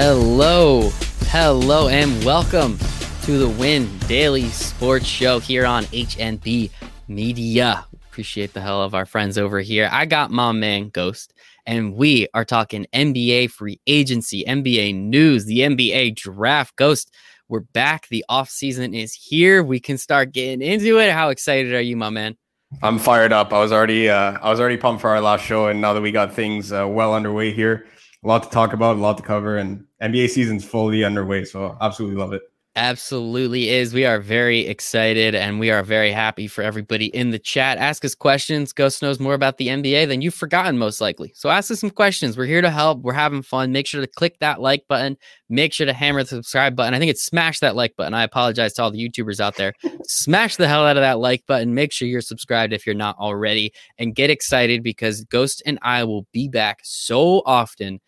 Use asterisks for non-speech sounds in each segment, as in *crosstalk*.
Hello, hello, and welcome to the Win Daily Sports Show here on HNB Media. Appreciate the hell of our friends over here. I got my man Ghost, and we are talking NBA free agency, NBA news, the NBA draft. Ghost, we're back. The off season is here. We can start getting into it. How excited are you, my man? I'm fired up. I was already uh, I was already pumped for our last show, and now that we got things uh, well underway here, a lot to talk about, a lot to cover, and NBA season's fully underway. So absolutely love it. Absolutely is. We are very excited and we are very happy for everybody in the chat. Ask us questions. Ghost knows more about the NBA than you've forgotten, most likely. So ask us some questions. We're here to help. We're having fun. Make sure to click that like button. Make sure to hammer the subscribe button. I think it's smash that like button. I apologize to all the YouTubers out there. smash the hell out of that like button. Make sure you're subscribed if you're not already and get excited because Ghost and I will be back so often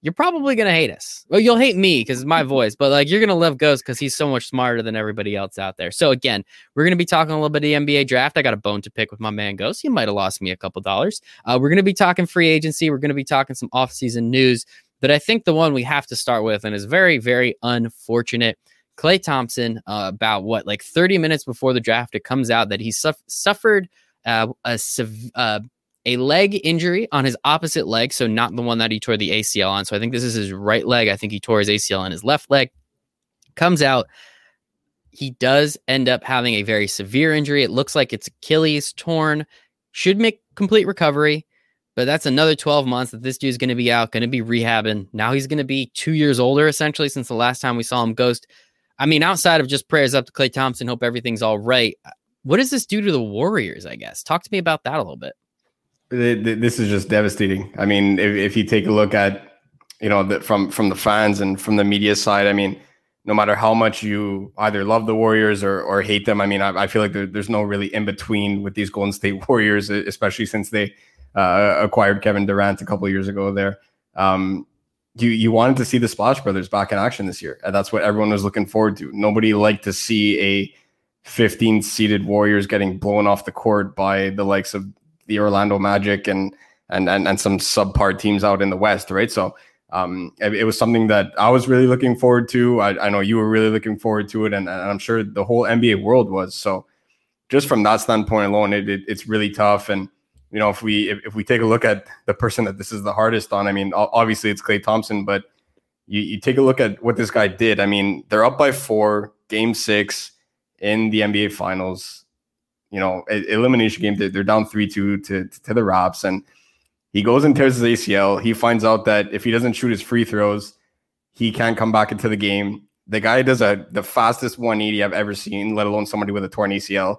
you're probably gonna hate us. Well, you'll hate me because it's my *laughs* voice, but like you're gonna love Ghost because he's so much smarter than everybody else out there. So again, we're gonna be talking a little bit of the NBA draft. I got a bone to pick with my man Ghost. He might have lost me a couple dollars. Uh, we're gonna be talking free agency. We're gonna be talking some offseason news. But I think the one we have to start with, and is very, very unfortunate. Klay Thompson, uh, about what, like 30 minutes before the draft, it comes out that he suff- suffered uh, a sev- uh, a leg injury on his opposite leg, so not the one that he tore the ACL on. So I think this is his right leg. I think he tore his ACL on his left leg. Comes out. He does end up having a very severe injury. It looks like it's Achilles torn. Should make complete recovery, but that's another 12 months that this dude's going to be out, going to be rehabbing. Now he's going to be two years older, essentially, since the last time we saw him ghost. I mean, outside of just prayers up to Klay Thompson, hope everything's all right. What does this do to the Warriors, I guess? Talk to me about that a little bit this is just devastating. I mean, if, if you take a look at, you know, the, from from the fans and from the media side, I mean, no matter how much you either love the Warriors or, or hate them, I mean, I, I feel like there, there's no really in between with these Golden State *laughs* Warriors, especially since they uh, acquired Kevin Durant a couple years ago. There, um, you you wanted to see the Splash Brothers back in action this year, and that's what everyone was looking forward to. Nobody liked to see a 15 seeded Warriors getting blown off the court by the likes of the Orlando Magic and and and, and some subpar teams out in the West, right? So um, it, it, was something that I was really looking forward to. I, I know you were really looking forward to it, and, and, I'm sure the whole NBA world was. So just from that standpoint alone, it, it, it's really tough. And you know, if we if, if we take a look at the person that this is the hardest on, I mean, obviously it's Klay Thompson, but you, you take a look at what this guy did. I mean, they're up by four, game six in the NBA Finals you know, elimination game. They're down three two to to the Raps, and he goes and tears his ACL. He finds out that if he doesn't shoot his free throws, he can't come back into the game. The guy does a the fastest 180 I've ever seen, let alone somebody with a torn ACL.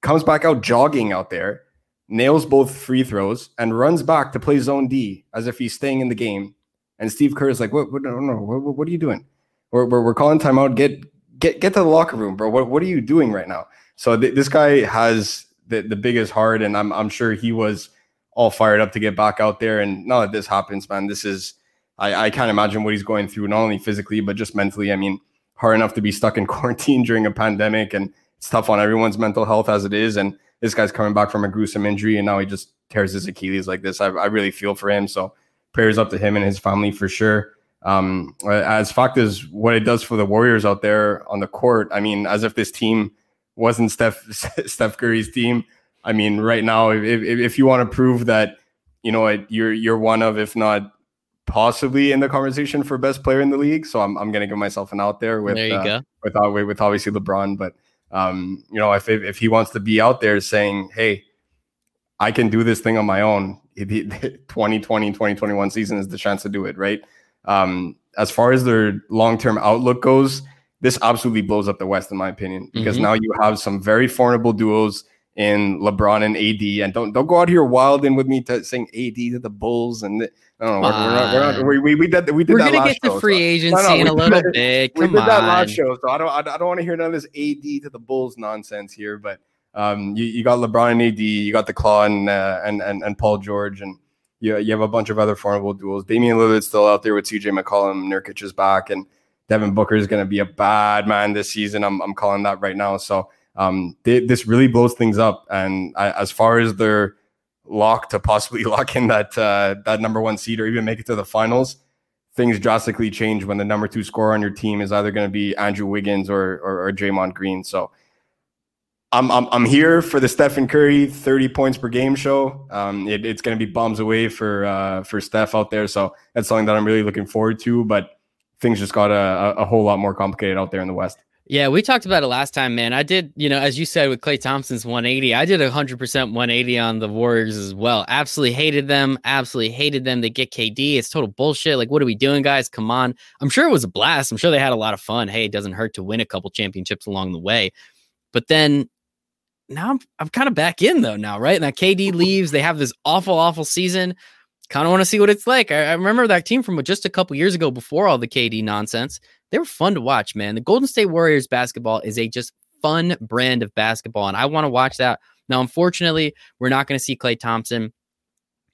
Comes back out jogging out there, nails both free throws, and runs back to play zone D as if he's staying in the game. And Steve Kerr is like, "What? what no, no, what, what are you doing? We're, we're, we're calling timeout. Get get get to the locker room, bro. What what are you doing right now?" So th- this guy has the, the biggest heart, and I'm I'm sure he was all fired up to get back out there. And now that this happens, man, this is I, I can't imagine what he's going through, not only physically but just mentally. I mean, hard enough to be stuck in *laughs* quarantine during a pandemic, and it's tough on everyone's mental health as it is. And this guy's coming back from a gruesome injury, and now he just tears his Achilles like this. I, I really feel for him. So prayers up to him and his family for sure. Um, as fact as what it does for the Warriors out there on the court, I mean, as if this team wasn't Steph *laughs* Steph Curry's team. I mean, right now, if, if, if you want to prove that, you know, you're you're one of, if not possibly in the conversation for best player in the league. So I'm I'm gonna give myself an out there with there uh, with uh, with obviously LeBron, but um, you know, if, if if he wants to be out there saying, hey, I can do this thing on my own. *laughs* 2020 2021 season is the chance to do it, right? Um, as far as their long term outlook goes, this absolutely blows up the West, in my opinion, because mm-hmm. now you have some very formidable duos in LeBron and AD. And don't don't go out here wilding with me to saying AD to the Bulls and the, I don't know. We're, we're, not, we're not, we, we, we did we did we're that gonna get to free agency no, no, in a little that, bit. Come we did that last show, so I don't I, I don't want to hear none of this AD to the Bulls nonsense here. But um, you, you got LeBron and AD, you got the Klaw and uh, and, and and Paul George, and you you have a bunch of other formidable duels. Damian Lillard's still out there with CJ McCollum, Nurkic is back, and Devin Booker is going to be a bad man this season. I'm, I'm calling that right now. So um, they, this really blows things up. And I, as far as their lock to possibly *laughs* lock in that uh, that number one seed or even make it to the finals, things drastically change when the number two scorer on your team is either going to be Andrew Wiggins or, or, or Draymond Green. So I'm, I'm, I'm here for the Stephen Curry 30 points per game show. Um, it, it's going to be bombs away for uh, for Steph out there. So that's something that I'm really looking forward to. But things just got a, a whole lot more complicated out there in the West. Yeah, we talked about it last time, man. I did, you know, as you said with Klay Thompson's 180, I did 100% 180 on the Warriors as well. Absolutely hated them. Absolutely hated them. They get KD. It's total bullshit. Like, what are we doing, guys? Come on. I'm sure it was a blast. I'm sure they had a lot of fun. Hey, it doesn't hurt to win a couple championships along the way. But then now I'm, I'm kind of back in though now, right? Now KD *laughs* leaves. They have this awful, awful season. Kind of want to see what it's like. I, I remember that team from just a couple years ago before all the KD nonsense they were fun to watch, man. The Golden State Warriors basketball is a just fun brand of basketball, and I want to watch that. Now, unfortunately, we're not going to see Klay Thompson.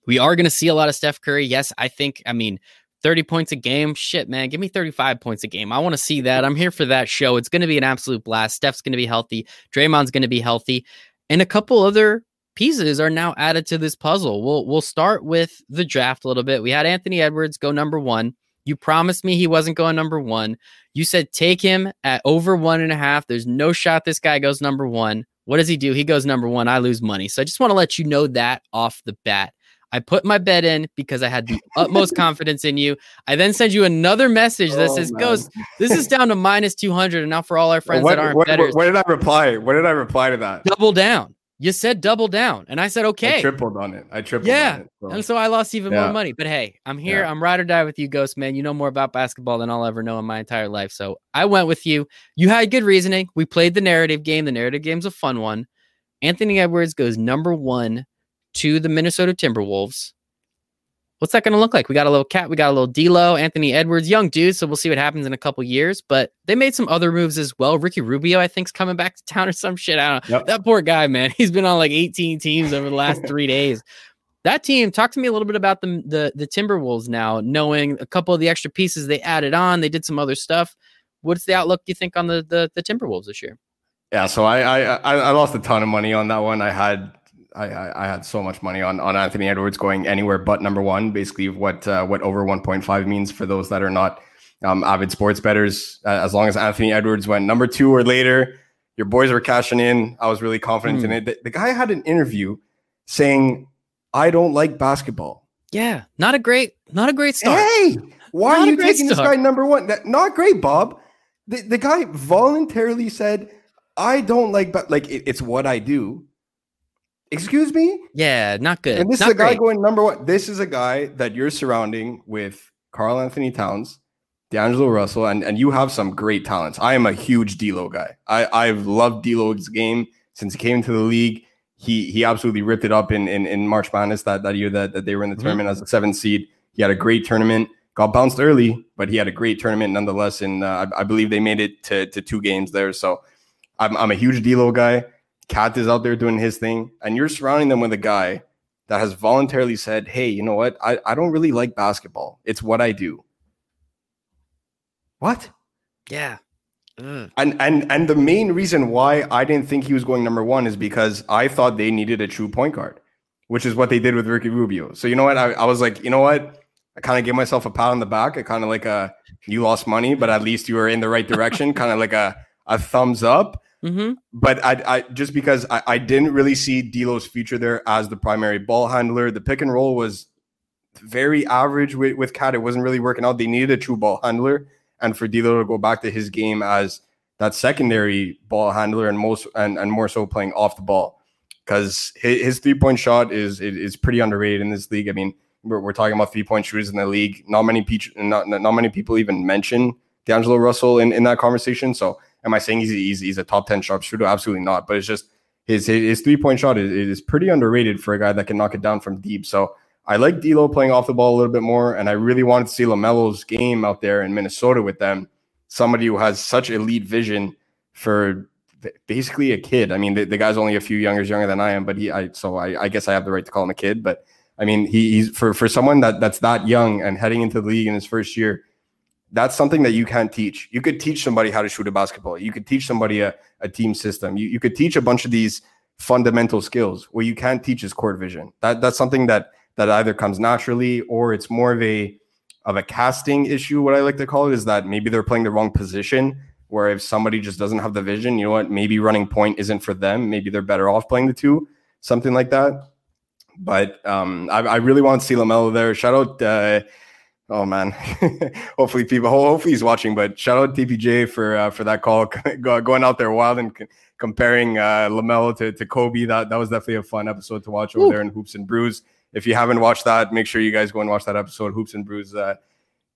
We are going to see a lot of Steph Curry. Yes, I think, I mean, 30 points a game. Shit, man. Give me 35 points a game. I want to see that. I'm here for that show. It's going to be an absolute blast. Steph's going to be healthy. Draymond's going to be healthy. And a couple other pieces are now added to this puzzle. We'll we'll start with the draft a little bit. We had Anthony Edwards go number 1. You promised me he wasn't going number one. You said take him at over one and a half. There's no shot this guy goes number one. What does he do? He goes number one. I lose money. So I just want to let you know that off the bat. I put my bet in because I had the *laughs* utmost confidence in you. I then send you another message that oh, says, man. "Ghost, this is down to minus two hundred." And now for all our friends what, that aren't what, betters, what, did I reply? What did I reply to that? Double down. You said double down, and I said okay. I tripled on it. I tripled. Yeah, it, so. and so I lost even yeah. more money. But hey, I'm here. Yeah. I'm ride or die with you, Ghost man. You know more about basketball than I'll ever know in my entire life. So I went with you. You had good reasoning. We played the narrative game. The narrative game's a fun one. Anthony Edwards goes number one to the Minnesota Timberwolves what's that going to look like? We got a little cat, we got a little D'Lo, Anthony Edwards, young dude. So we'll see what happens in a couple years. But they made some other moves as well. Ricky Rubio, I think, is coming back to town or some shit. I don't know. Yep. That poor guy, man. *laughs* He's been on like 18 teams over the last three days. That team, talk to me a little bit about the, the the Timberwolves now, knowing a couple of the extra pieces they added on. They did some other stuff. What's the outlook you think on the the, the Timberwolves this year? Yeah, so I, I I lost a ton of money on that one. I had I, I, had so much money on, on Anthony Edwards going anywhere but number one. Basically, what uh, what over one point five means for those that are not um, avid sports betters. Uh, as long as Anthony Edwards went number two or later, your boys were cashing in. I was really confident mm. in hmm. it. The, the, guy had an interview saying, "I don't like basketball." Yeah, not a great, not a great start. Hey, why not are you taking start. this guy number one? That, not great, Bob. The, the guy voluntarily said, "I don't like, but like it, it's what I do." Excuse me? Yeah, not good. And this not is a guy going number one. This is a guy that you're surrounding with Karl-Anthony Towns, D'Angelo Russell, and, and you have some great talents. I am a huge D'Lo guy. I, I've loved D'Lo's game since he came to the league. He he absolutely ripped it up in in, in March Madness that, that year that, that they were in the mm-hmm. tournament as a seventh seed. He had a great tournament. Got bounced early, but he had a great tournament nonetheless. And uh, I, I, believe they made it to, to two games there. So I'm, I'm a huge D'Lo guy. Cat is out there doing his thing, and you're surrounding them with a guy that has voluntarily said, Hey, you know what? I, I don't really like basketball. It's what I do. What? Yeah. Ugh. And and and the main reason why I didn't think he was going number one is because I thought they needed a true point guard, which is what they did with Ricky Rubio. So you know what? I, I was like, you know what? I kind of gave myself a pat on the back. I kind of like a you lost money, but at least you were in the right direction, kind of like a a thumbs up. Mm-hmm. But I, I just because I, I didn't really see D'Lo's future there as the primary ball handler. The pick and roll was very average with with Cat. It wasn't really working out. They needed a true ball handler, and for D'Lo to go back to his game as that secondary ball handler and most and, and more so playing off the ball because his, his three point shot is is pretty underrated in this league. I mean, we're, we're talking about three point shooters in the league. Not many pe- not not many people even mention D'Angelo Russell in, in that conversation. So Am I saying he's, he's, he's a top 10 sharpshooter? Absolutely not. But it's just his his three point shot is, is pretty underrated for a guy that can knock it down from deep. So I like D'Lo playing off the ball a little bit more, and I really wanted to see Lamelo's game out there in Minnesota with them. Somebody who has such elite vision for basically a kid. I mean, the, the guy's only a few years younger than I am, but he, I so I, I guess I have the right to call him a kid. But I mean, he, he's for for someone that that's that young and heading into the league in his first year that's something that you can't teach. You could teach somebody how to shoot a basketball. You could teach somebody a, a team system. You, you could teach a bunch of these fundamental skills. What you can't teach is court vision. That that's something that that either comes naturally or it's more of a of a casting issue. What I like to call it is that maybe they're playing the wrong position. Where if somebody just doesn't have the vision, you know what? Maybe running point isn't for them. Maybe they're better off playing the two, something like that. But um, I, I really want to see Lamelo there. Shout out. Uh, oh man, *laughs* hopefully people, hopefully he's watching. But shout out TPJ for uh, for that call, *laughs* going out there wild and c- comparing uh, Lamelo to, to Kobe. That that was definitely a fun episode to watch over Ooh. there in Hoops and Brews. If you haven't watched that, make sure you guys go and watch that episode. Hoops and Brews. Uh,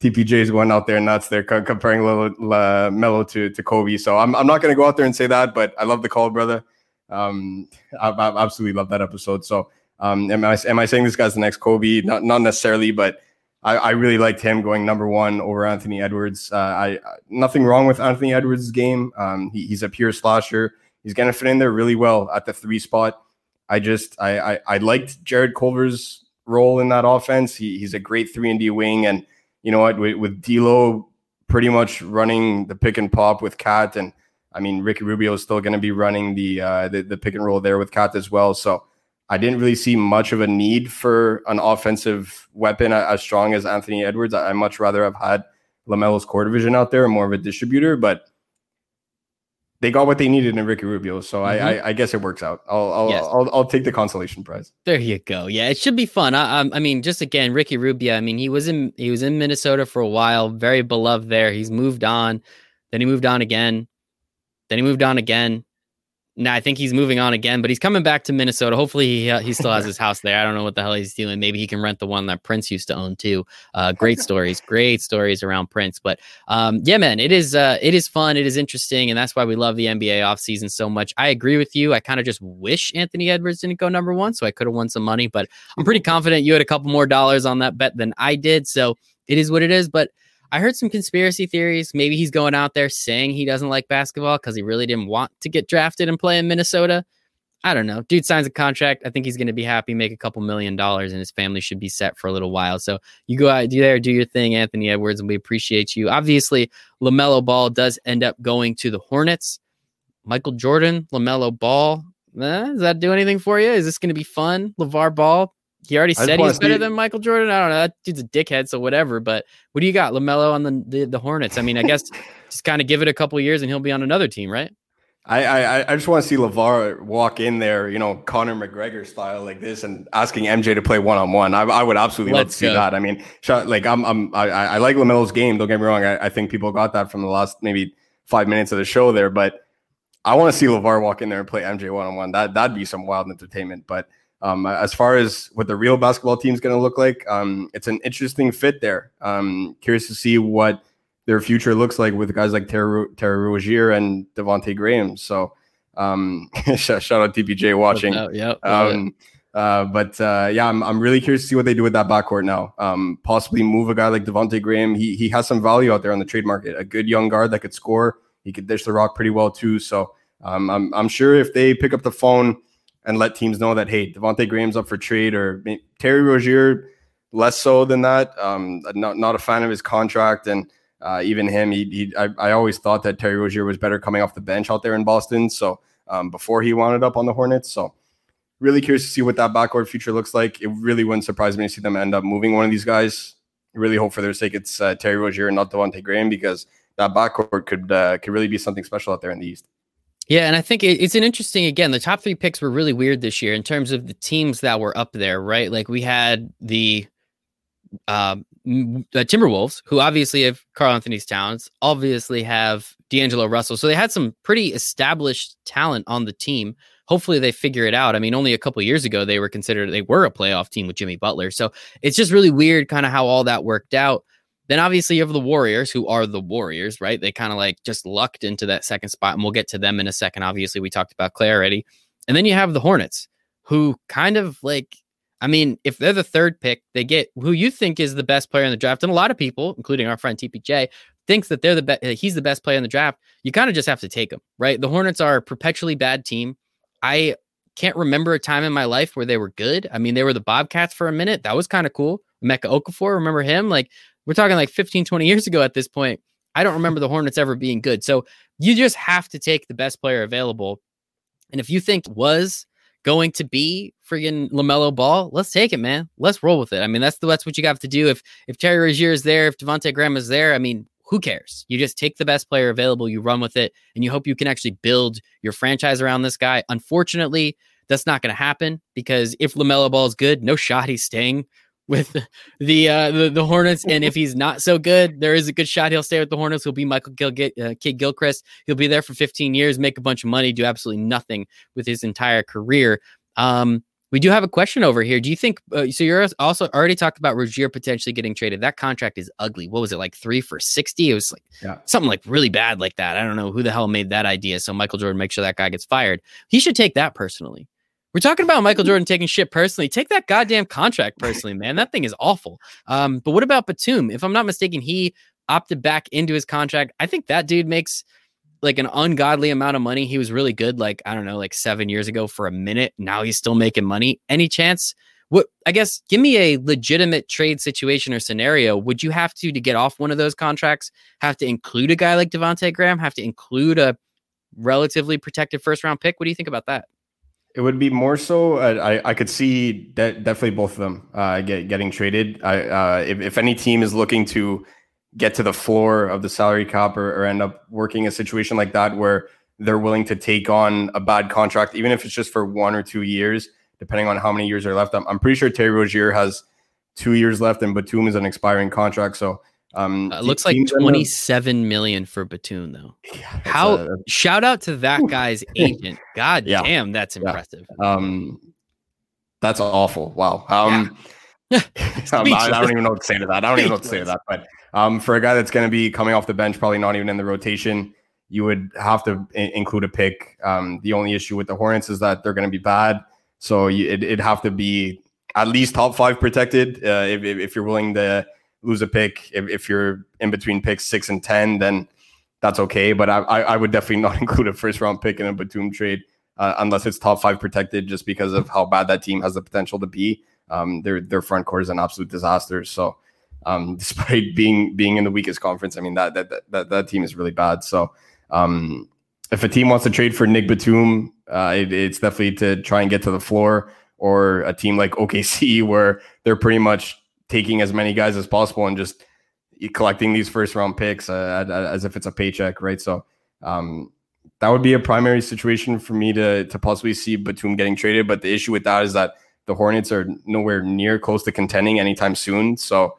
TPJ is going out there nuts. They're co- comparing Melo to to Kobe. So I'm I'm not going to go out there and say that, but I love the call, brother. Um, I, I absolutely love that episode. So um, am I am I saying this guy's the next Kobe? Not not necessarily, but I, I really liked him going number one over Anthony Edwards. Uh, I nothing wrong with Anthony Edwards' game. Um, he, he's a pure slasher. He's gonna fit in there really well at the three spot. I just I I, I liked Jarrett Culver's role in that offense. He, he's a great three and D wing, and you know what with, with D'Lo pretty much running the pick and pop with Cat, and I mean Ricky Rubio is still going to be running the, uh, the the pick and roll there with Cat as well. So I didn't really see much of a need for an offensive weapon as strong as Anthony Edwards. I, much rather have had Lamelo's court vision out there, more of a distributor, but they got what they needed in Ricky Rubio. So mm-hmm. I, I, I, guess it works out. I'll I'll, yes. I'll, I'll take the consolation prize. There you go. Yeah, it should be fun. I, I mean, just again, Ricky Rubio. I mean, he was in he was in Minnesota for a while, very beloved there. He's moved on, then he moved on again, then he moved on again. Now I think he's moving on again, but he's coming back to Minnesota. Hopefully, he uh, he still has his house there. I don't know what the hell he's doing. Maybe he can rent the one that Prince used to own too. Uh, great stories, great stories around Prince. But um, yeah, man, it is uh, it is fun. It is interesting, and that's why we love the NBA offseason so much. I agree with you. I kind of just wish Anthony Edwards didn't go number one, so I could have won some money. But I'm pretty confident you had a couple more dollars on that bet than I did. So it is what it is. But I heard some conspiracy theories. Maybe he's going out there saying he doesn't like basketball because he really didn't want to get drafted and play in Minnesota. I don't know. Dude signs a contract. I think he's going to be happy, make a couple million dollars, and his family should be set for a little while. So you go out do there, do your thing, Anthony Edwards, and we appreciate you. Obviously, LaMelo Ball does end up going to the Hornets. Michael Jordan, LaMelo Ball. Eh, does that do anything for you? Is this going to be fun? LeVar Ball he already said he's better than Michael Jordan. I don't know. That dude's a dickhead, so whatever. But what do you got, Lamelo on the the, the Hornets? I mean, I guess *laughs* just kind of give it a couple years and he'll be on another team, right? I, I I just want to see LeVar walk in there, you know, Conor McGregor style like this, and asking MJ to play one on one. I I would absolutely Let's love to see that. I mean, like I'm I'm I, I like Lamelo's game. Don't get me wrong. I, I think people got that from the last maybe five minutes of the show there, but I want to see LeVar walk in there and play MJ one on one. That that'd be some wild entertainment. But um, as far as what the real basketball team is going to look like, um, it's an interesting fit there. Um, curious to see what their future looks like with guys like Terry, Terry Rozier and Devonte Graham. So um, *laughs* shout, out TPJ watching. Yeah. Um, uh, but uh, yeah, I'm, I'm really curious to see what they do with that backcourt now. Um, possibly move a guy like Devonte Graham. He he has some value out there on the trade market. A good young guard that could score. He could dish the rock pretty well too. So um, I'm I'm sure if they pick up the phone and let teams know that hey, Devonte Graham's up for trade, or Terry Rozier less so than that. Um, not not a fan of his contract, and uh, even him, he, he I, I, always thought that Terry Rozier was better coming off the bench out there in Boston. So um, before he wound up on the Hornets, so really curious to see what that backcourt future looks like. It really wouldn't surprise me to see them end up moving one of these guys. really hope for their sake it's uh, Terry Rozier and not Devonte Graham because that backcourt could uh, could really be something special out there in the East. Yeah, and I think it's an interesting again. The top three picks were really weird this year in terms of the teams that were up there, right? Like we had the uh, Timberwolves, who obviously have Karl-Anthony Towns, obviously have D'Angelo Russell, so they had some pretty established talent on the team. Hopefully, they figure it out. I mean, only a couple years ago they were considered they were a playoff team with Jimmy Butler, so it's just really weird, kind of how all that worked out. Then obviously you have the Warriors, who are the Warriors, right? They kind of like just lucked into that second spot, and we'll get to them in a second. Obviously, we talked about Klay already. And then you have the Hornets, who kind of like, I mean, if they're the third pick, they get who you think is the best player in the draft. And a lot of people, including our friend TPJ, thinks that they're the best he's the best player in the draft. You kind of just have to take him, right? The Hornets are a perpetually bad team. I can't remember a time in my life where they were good. I mean, they were the Bobcats for a minute. That was kind of cool. Emeka Okafor, remember him? Like we're talking like 15, 20 years ago at this point. I don't remember the Hornets ever being good. So you just have to take the best player available. And if you think was going to be friggin' LaMelo Ball, let's take it, man. Let's roll with it. I mean, that's the, that's what you have to do. If if Terry Rozier is there, if Devonte Graham is there, I mean, who cares? You just take the best player available, you run with it, and you hope you can actually build your franchise around this guy. Unfortunately, that's not going to happen because if LaMelo Ball is good, no shot he's staying with the, uh, the the Hornets. And if he's not so good, there is a good shot he'll stay with the Hornets. He'll be Michael Gil- uh, Kidd-Gilchrist. He'll be there for 15 years, make a bunch of money, do absolutely nothing with his entire career. Um, we do have a question over here. Do you think uh, so? You're also already talked about Rozier potentially getting traded. That contract is ugly. What was it like three for sixty? It was like yeah. something like really bad like that. I don't know who the hell made that idea. So Michael Jordan make sure that guy gets fired. He should take that personally. We're talking about Michael Jordan taking shit personally. Take that goddamn contract personally, man. That thing is awful. Um, but what about Batum? If I'm not mistaken, he opted back into his contract. I think that dude makes like an ungodly amount of money. He was really good, like I don't know, like seven years ago for a minute. Now he's still making money. Any chance? What I guess, give me a legitimate trade situation or scenario. Would you have to to get off one of those contracts? Have to include a guy like Devonte Graham? Have to include a relatively protected first round pick? What do you think about that? It would be more so. Uh, I I could see de- definitely both of them uh, get, getting traded. I uh, if, if any team is looking to get to the floor of the salary cap or, or end up working a situation like that where they're willing to take on a bad contract, even if it's just for one or two years, depending on how many years are left. I'm, I'm pretty sure Terry Rozier has two years left, and Batum is an expiring contract. So um, uh, looks like twenty-seven million for Batum, though. Yeah, how a, shout out to that guy's *laughs* agent. God yeah. damn, that's impressive. Yeah. Um, that's awful. Wow. Um, *laughs* *laughs* um I, I, don't even know what to say to that. I don't even know what to say to that. But um, for a guy that's going to be coming off the bench, probably not even in the rotation, you would have to I- include a pick. Um, the only issue with the Hornets is that they're going to be bad, so you, it, would have to be at least top five protected. Uh, if, if you're willing to lose a pick, if, if you're in between picks six and ten, then that's okay. But I, I would definitely *laughs* not include a first round pick in a Batum trade uh, unless it's top five protected, just because of how bad that team has the potential to be. Um, their their front court is an absolute disaster. So um, *laughs* despite being being in the weakest conference. I mean that that that that team is really bad. So um, if a team wants to trade for Nick Batum, uh, it, it's definitely to try and get to the floor, or a team like OKC *laughs* where they're pretty much taking as many guys as possible and just collecting these first round picks uh, as if it's a paycheck, right? So um, that would be a primary situation for me to to possibly see Batum getting traded. But the issue with that is that the Hornets are nowhere near close to contending anytime soon. So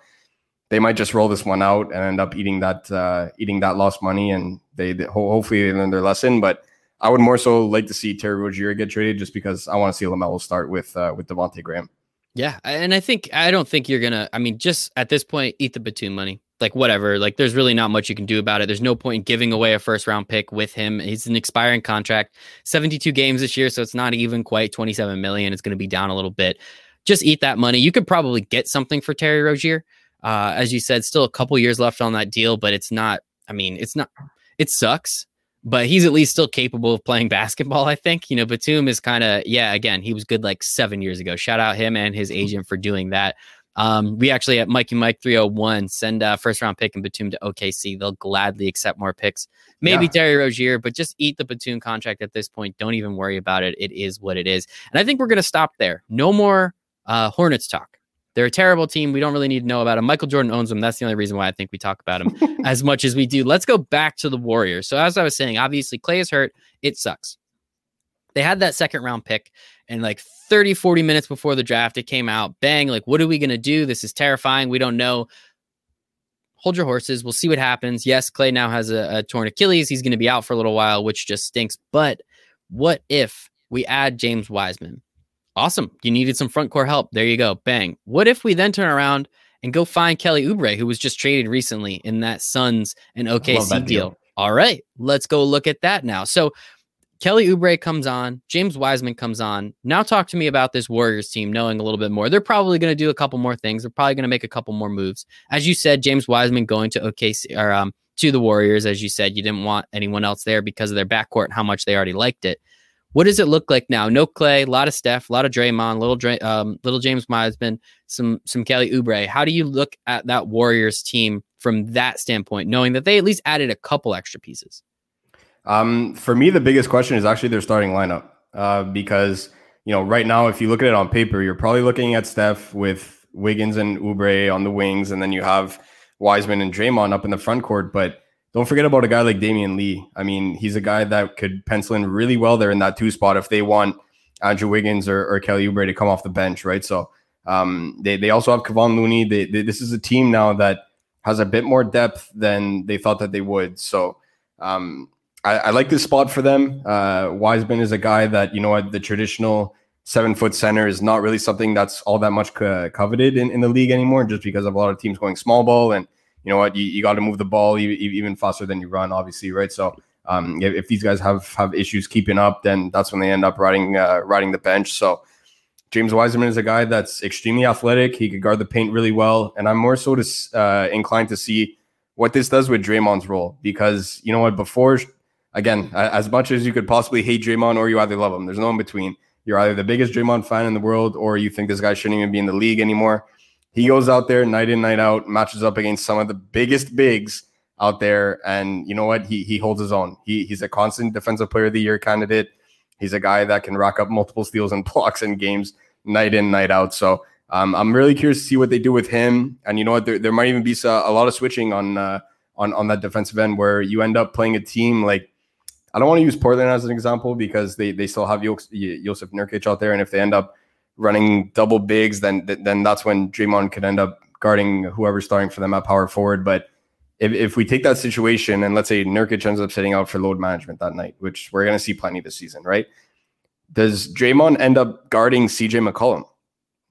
they might just roll this one out and end up eating that uh, eating that lost money, and they, they hopefully they learn their lesson. But I would more so like to see Terry Rozier get traded just because I want to see LaMelo start with uh, with Devonte Graham. Yeah, and I think I don't think you're gonna. I mean, just at this point, eat the Batum money. Like whatever. Like there's really not much you can do about it. There's no point in giving away a first round pick with him. He's an expiring contract, 72 games this year, so it's not even quite 27 million. It's going to be down a little bit. Just eat that money. You could probably get something for Terry Rozier. Uh, as you said, still a couple years left on that deal, but it's not. I mean, it's not. It sucks, but he's at least still capable of playing *laughs* basketball. I think you know Batum is kind of yeah. Again, he was good like seven years ago. Shout out him and his agent for doing that. Um, we actually at Mikey Mike 301 send a first round pick and Batum to OKC. They'll gladly accept more picks. Maybe yeah. Terry Rozier, but just eat the Batum contract at this point. Don't even worry about it. It is what it is. And I think we're going to stop there. No more uh, Hornets talk. They're a terrible team. We don't really need to know about them. Michael Jordan owns them. That's the only reason why I think we talk about them *laughs* as much as we do. Let's go back to the Warriors. So, as I was saying, obviously, Klay is hurt. It sucks. They had that second round pick, and like 30, 40 minutes before the draft, it came out bang, like, what are we going to do? This is terrifying. We don't know. Hold your horses. We'll see what happens. Yes, Klay now has a, a torn Achilles. He's going to be out for a little while, which just stinks. But what if we add James Wiseman? Awesome. You needed some front court help. There you go. Bang. What if we then turn around and go find Kelly Oubre, who was just traded recently in that Suns and OKC deal. deal? All right. Let's go look at that now. So Kelly Oubre comes on, James Wiseman comes on. Now talk to me about this Warriors team, knowing a little bit more. They're probably going to do a couple more things. They're probably going to make a couple more moves. As you said, James Wiseman going to OKC or um, to the Warriors, as you said, you didn't want anyone else there because of their backcourt and how much they already liked it. What does it look like now? No Klay, a lot of Steph, a lot of Draymond, little Dray, um, little James Wiseman, some some Kelly Oubre. How do you look at that Warriors team from that standpoint, knowing that they at least added a couple extra pieces? Um, for me, the biggest question is actually their starting lineup uh, because you know, right now, if you look at it on paper, you're probably looking at Steph with Wiggins and Oubre on the wings, and then you have Wiseman and Draymond up in the front court. But don't forget about a guy like Damion Lee. I mean, he's a guy that could pencil in really well there in that two spot if they want Andrew Wiggins or, or Kelly Oubre to come off the bench, right? So um, they, they also have Kevon Looney. They, they, this is a team now that has a bit more depth than they thought that they would. So um, I, I, like this spot for them. Uh, Wiseman is a guy that, you know the traditional seven foot center is not really something that's all that much co- coveted in, in the league anymore, just because of a lot of teams going small ball. And you know what, you, you got to move the ball even faster than you run, obviously, right? So um, if, if, these guys have have issues keeping up, then that's when they end up riding uh, riding the bench. So James Wiseman is a guy that's extremely athletic. He could guard the paint really well, and I'm more so to, uh, inclined to see what this does with Draymond's role because you know what, before again, as much as you could possibly hate Draymond or you either love him, there's no in between. You're either the biggest Draymond fan in the world or you think this guy shouldn't even be in the league anymore. He goes out there night in, night out, matches up against some of the biggest bigs out there. And you know what? He he holds his own. He he's a constant defensive player of the year candidate. He's a guy that can rack up multiple steals and *laughs* blocks in games night in, night out. So um, I'm really curious to see what they do with him. And you know what? There, there might even be a, a lot of switching on uh, on on that defensive end where you end up playing a team like I don't want to use Portland as an example because they they still have Jusuf Nurkic out there, and if they end up running double bigs, then then that's when Draymond could end up guarding whoever's starting for them at power forward. But if, if we take that situation and let's say Nurkic ends up sitting out for load management that night, which we're going to see plenty this season, right? Does Draymond end up guarding CJ McCollum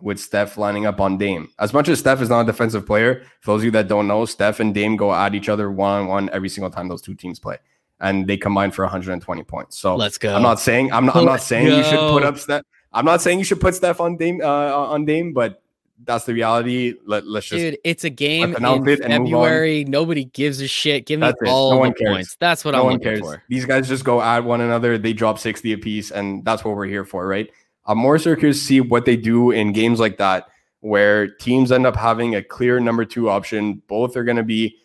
with Steph lining up on Dame? As much as Steph is not a defensive player, for those of you that don't know, Steph and Dame go at each other one on one every single time those two teams play. And they combine for 120 points. So let's go. I'm not saying I'm not, I'm not saying go. you should put up Steph. I'm not saying you should put Steph on Dame uh, on Dame, but that's the reality. Let, let's just dude. It's a game in February. Nobody gives a shit. Give me that's all no the cares. points. That's what no I'm one cares. For. These guys just go at one another. They drop sixty apiece, and that's what we're here for, right? I'm more so curious to see what they do in games like that, where teams end up having a clear number two option. Both are going to be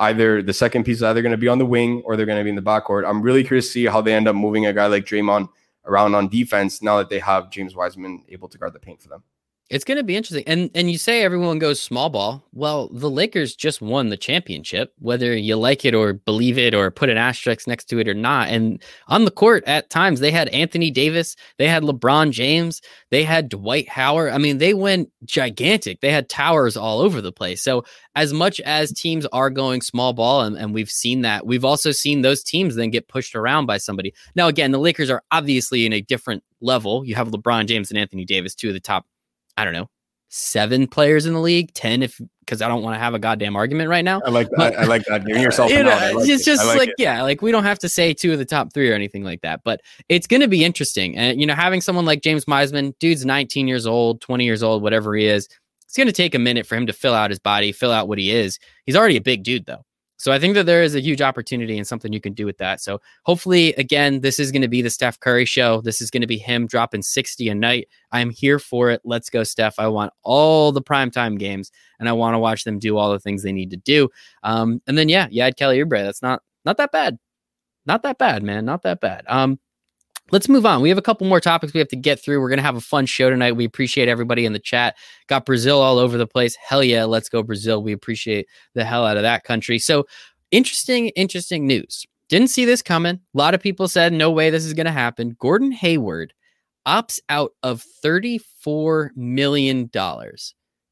either the second piece is either going to be on the wing or they're going to be in the backcourt. I'm really curious to see how they end up moving a guy like Draymond around on defense now that they have James Wiseman able to guard the paint for them. It's going to be interesting. And and you say everyone goes small ball. Well, the Lakers just won the championship, whether you like it or believe it or put an asterisk next to it or not. And on the court at times they had Anthony Davis, they had LeBron James, they had Dwight Howard. I mean, they went gigantic. They had towers all over the place. So as much as teams are going small ball and, and we've seen that, we've also seen those teams then get pushed around by somebody. Now, again, the Lakers are obviously in a different level. You have LeBron James and Anthony Davis, two of the top I don't know, seven players in the league, 10 if because I don't want to have a goddamn argument right now. I like that. I like that. Giving yourself *laughs* you know, like it's it. just like, like yeah, like we don't have to say two of the top three or anything like that. But it's gonna be interesting. And you know, having someone like James Wiseman, dude's 19 years old, 20 years old, whatever he is, it's gonna take a minute for him to fill out his body, fill out what he is. He's already a big dude though. So I think that there is a huge opportunity and something you can do with that. So hopefully, again, this is going to be the Steph Curry show. This is going to be him dropping 60 a night. I'm here for it. Let's go, Steph. I want all the primetime games and I want to watch them do all the things they need to do. Um, and then, yeah, you had Kelly Oubre. That's not, not that bad. Not that bad, man. Not that bad. Um, Let's move on. We have a couple more topics we have to get through. We're going to have a fun show tonight. We appreciate everybody in the chat. Got Brazil all over the place. Hell yeah, let's go Brazil. We appreciate the hell out of that country. So, interesting, interesting news. Didn't see this coming. A lot of people said, no way this is going to happen. Gordon Hayward opts out of $34 million.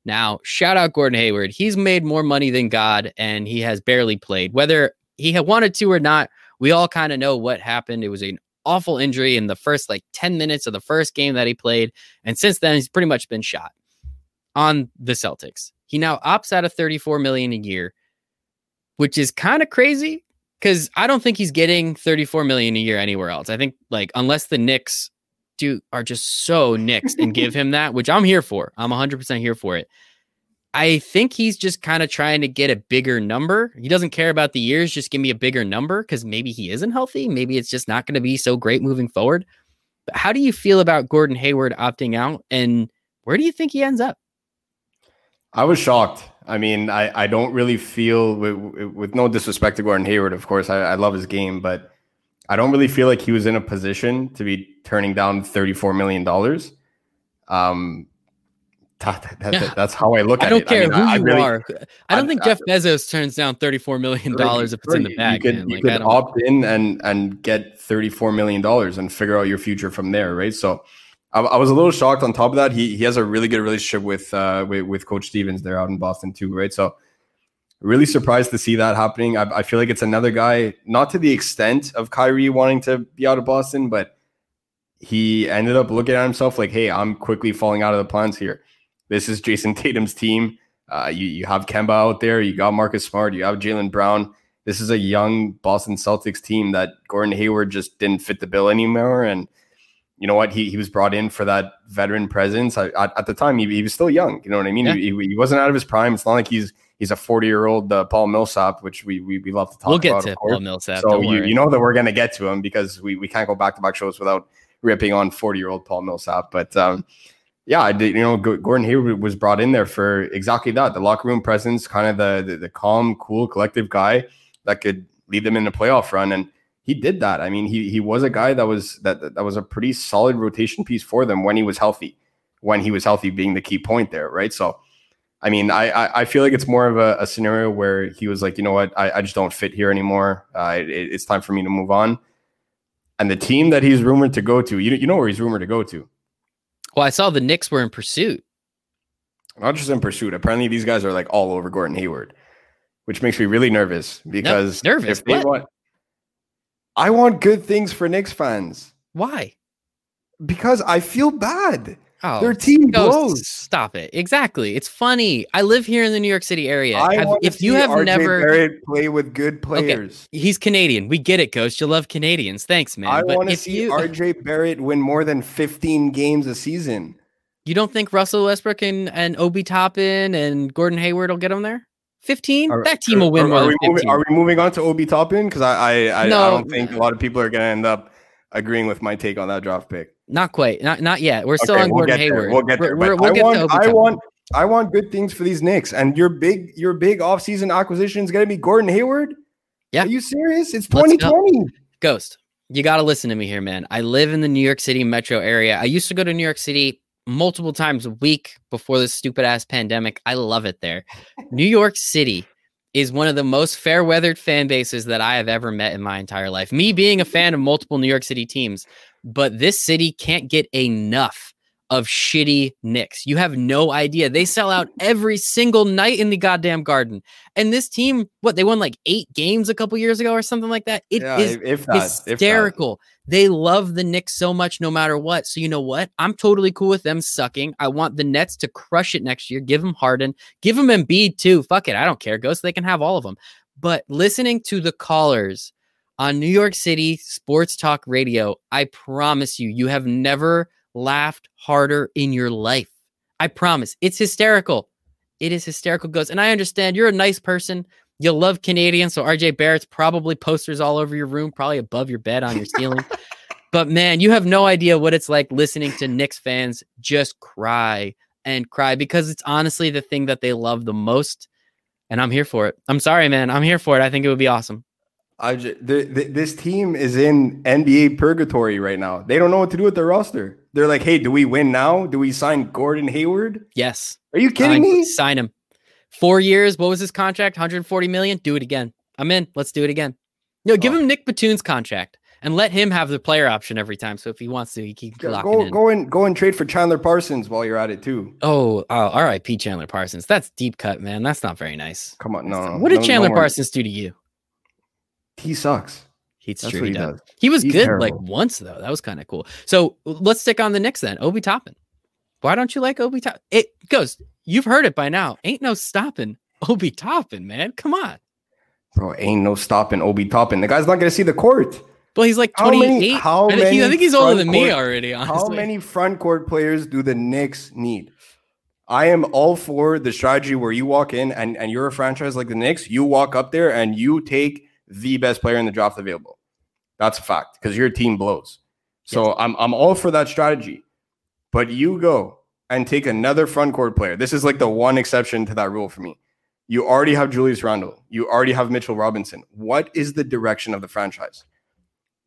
Now, shout out Gordon Hayward. He's made more money than God and he has barely played. Whether he had wanted to or not, we all kind of know what happened. It was an awful injury in the first like 10 minutes of the first game that he played. And since then, he's pretty much been shot on the Celtics. He now opts out of 34 million a year, which is kind of crazy because I don't think he's getting 34 million a year anywhere else. I think like unless the Knicks do are just so Knicks and give *laughs* him that, which I'm here for. I'm 100% here for it. I think he's just kind of trying to get a bigger number. He doesn't care about the years, just give me a bigger number because maybe he isn't healthy. Maybe it's just not going to be so great moving forward. But how do you feel about Gordon Hayward opting out and where do you think he ends up? I was shocked. I mean, I, I don't really feel, with, with no disrespect to Gordon Hayward, of course, I, I love his game, but I don't really feel like he was in a position to be turning down $34 million. Um, that, that, yeah. that's how I look at it. I don't care I mean, who I, you really, are. I don't think Jeff Bezos turns down $34 million if it's in the bag. You could, you could opt in and, and get $34 million and figure out your future from there, right? So I, I, was a little shocked on top of that. He, he has a really good relationship with, uh, with, with Coach Stevens there out in Boston too, right? So really surprised to see that happening. I, I feel like it's another guy, not to the extent of Kyrie wanting to be out of Boston, but he ended up looking at himself like, hey, I'm quickly falling out of the plans here. This is Jayson Tatum's team. Uh, you, you have Kemba out there. You got Marcus Smart. You have Jaylen Brown. This is a young Boston Celtics team that Gordon Hayward just didn't fit the bill anymore. And you know what? He, he was brought in for that veteran presence. I, at, at, the time, he, he was still young. You know what I mean? Yeah. He, he, wasn't out of his prime. It's not like he's he's a 40 year old uh, Paul Millsap, which we, we we love to talk we'll get about. to Paul Millsap. So you, you know that we're going to get to him because we, we can't go back to back shows without ripping on 40 year old Paul Millsap. But um, yeah. You know, Gordon Hayward was brought in there for exactly that the locker room presence, kind of the, the, the calm, cool, collective guy that could lead them in a playoff run. And he did that. I mean, he he was a guy that was that that was a pretty solid rotation piece for them when he was healthy. When he was healthy, being the key point there, right? So, I mean, I I, I feel like it's more of a, a, scenario where he was like, you know what, I, I just don't fit here anymore. Uh, it, it's time for me to move on. And the team that he's rumored to go to, you you know where he's rumored to go to well, I saw the Knicks were in pursuit. Not just in pursuit. Apparently, these guys are like all over Gordon Hayward, which makes me really nervous because no, nervous. If they what? want, I want good things for Knicks fans. Why? Because I feel bad. Oh, Their team blows. Stop it. Exactly. It's funny. I live here in the New York City area. Have, if you have RJ never Barrett play with good players, okay. he's Canadian. We get it, Ghost. You love Canadians. Thanks, man. I want to see you... *laughs* RJ Barrett win more than 15 games a season. You don't think Russell Westbrook and, and Obi Toppin and Gordon Hayward will get him there? 15? Are, that team will win are, more are than 15. Moving, are we moving on to Obi Toppin? Because I I, I, no. I don't think a lot of people are going to end up agreeing with my take on that draft pick. Not quite. Not not yet. We're still okay, on we'll Gordon Hayward. There. We'll get there. We're, we'll I get want, I want I want good things for these Knicks. And your big your big offseason acquisition is gonna be Gordon Hayward. Yeah. Are you serious? It's 2020. Go. Ghost. You got to listen to me here, man. I live in the New York City metro area. I used to go to New York City multiple times a week before this stupid ass pandemic. I love it there. New York City is one of the most fair weathered fan bases that I have ever met in my entire life. Me being a fan of multiple New York City teams, but this city can't get enough of shitty Knicks. You have no idea. They sell out *laughs* every single night in the goddamn garden. And this team, what they won like eight games a couple years ago or something like that. It yeah, is if that, hysterical. If they love the Knicks so much no matter what. So you know what? I'm totally cool with them sucking. I want the Nets to crush it next year. Give them Harden. Give them Embiid too. Fuck it. I don't care. Ghost. They can have all of them. But listening to the callers on New York City Sports Talk Radio, I promise you, you have never laughed harder in your life. I promise. It's hysterical. It is hysterical, Ghost. And I understand you're a nice person. You love Canadians. So RJ Barrett's probably posters all over your room, probably above your bed on your ceiling. *laughs* but man, you have no idea what it's like listening to Knicks fans just cry and cry because it's honestly the thing that they love the most. And I'm here for it. I'm sorry, man. I'm here for it. I think it would be awesome. I just, the, the, this team is in NBA purgatory right now. They don't know what to do with their roster. They're like, hey, do we win now? Do we sign Gordon Hayward? Yes. Are you kidding sign, me? Sign him. Four years. What was his contract? 140 million. Do it again. I'm in. Let's do it again. No, give oh. him Nick Batum's contract and let him have the player option every time. So if he wants to, he can yeah, go in. go and go and trade for Chandler Parsons while you're at it too. Oh, uh, oh, all right, Pete Chandler Parsons. That's deep cut, man. That's not very nice. Come on, no. What did no, Chandler Parsons do to you? He sucks. He's true. He, does. he was He's good terrible. like once though. That was kind of cool. So let's stick on the Knicks then. Obi Toppin. Why don't you like Obi Toppin? It goes. You've heard it by now. Ain't no stopping Obi Toppin, man. Come on, bro. Ain't no stopping Obi Toppin. The guy's not gonna see the court. Well, he's like 28. How many, how I, think, many I think he's older than court, me already. Honestly. How many front court players do the Knicks need? I am all for the strategy where you walk in and, and you're a franchise like the Knicks. You walk up there and you take the best player in the draft available. That's a fact because your team blows. So yes. I'm I'm all for that strategy. But you go and take another front court player. This is like the one exception to that rule for me. You already have Julius Randle. You already have Mitchell Robinson. What is the direction of the franchise?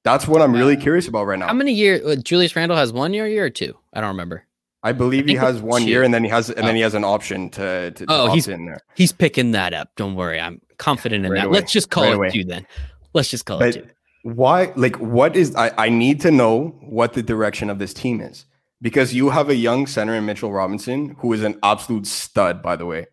That's what I'm really curious about right now. How many years? Uh, Julius Randle has one year, year or two? I don't remember. I believe I he has one year, and then he has and Oh. then he has an option to, to, Oh, he's- in there. He's picking that up. Don't worry. I'm confident in Right that. away. Let's just call Right it away. two then. Let's just call it two. Why? Like, what is? I I need to know what the direction of this team is because you have a young center in Mitchell Robinson who is an absolute stud. By the way,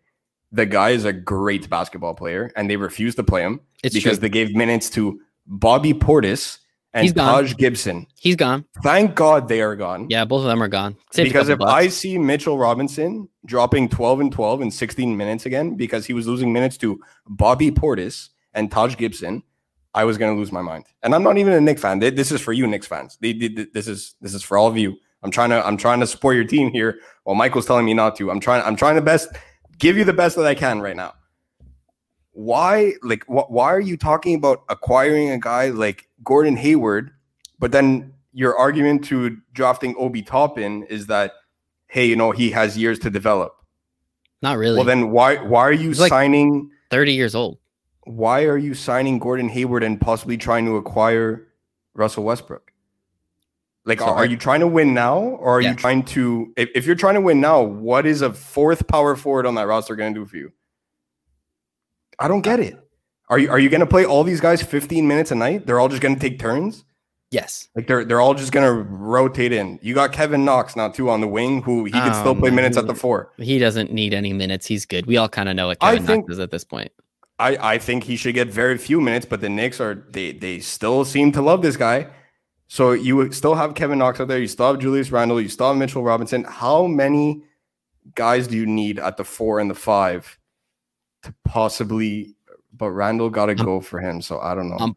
the guy is a great basketball player, and they refuse to play him It's because true. they gave minutes to Bobby Portis and He's gone. Taj Gibson. He's gone. Thank God they are gone. Yeah, both of them are gone. Saved because if couple I see Mitchell Robinson dropping 12 and 12 in 16 minutes again because he was losing minutes to Bobby Portis and Taj Gibson, I was going to lose my mind. And I'm not even a Knicks fan. This is for you Knicks fans. This is this is for all of you. I'm trying to I'm trying to support your team here while Michael's telling me not to. I'm trying I'm trying to best give you the best that I can right now. Why like wh- why are you talking about acquiring a guy like Gordon Hayward but then your argument to drafting Obi Toppin is that, hey, you know, he has years to develop. not really. Well, then why why are you He's like- signing? 30 years old. Why are you signing Gordon Hayward and possibly trying to acquire Russell Westbrook? Like, are, are you trying to win now, or are Yeah. you trying to? If, if you're trying to win now, what is a fourth power forward on that roster going to do for you? I don't get it. Are you are you going to play all these guys 15 minutes a night? They're all just going to take turns. Yes. Like they're they're all just gonna rotate in. You got Kevin Knox now too on the wing, who he can still Um, play minutes at the four. He doesn't need any minutes. He's good. We all kind of know what Kevin think- Knox is at this point. I I think he should get very few minutes, but the Knicks are they they still seem to love this guy. So you still have Kevin Knox out there. You still have Julius Randle. You still have Mitchell Robinson. How many guys do you need at the four and the five to possibly? But Randle got to Um, go for him. So I don't know. um,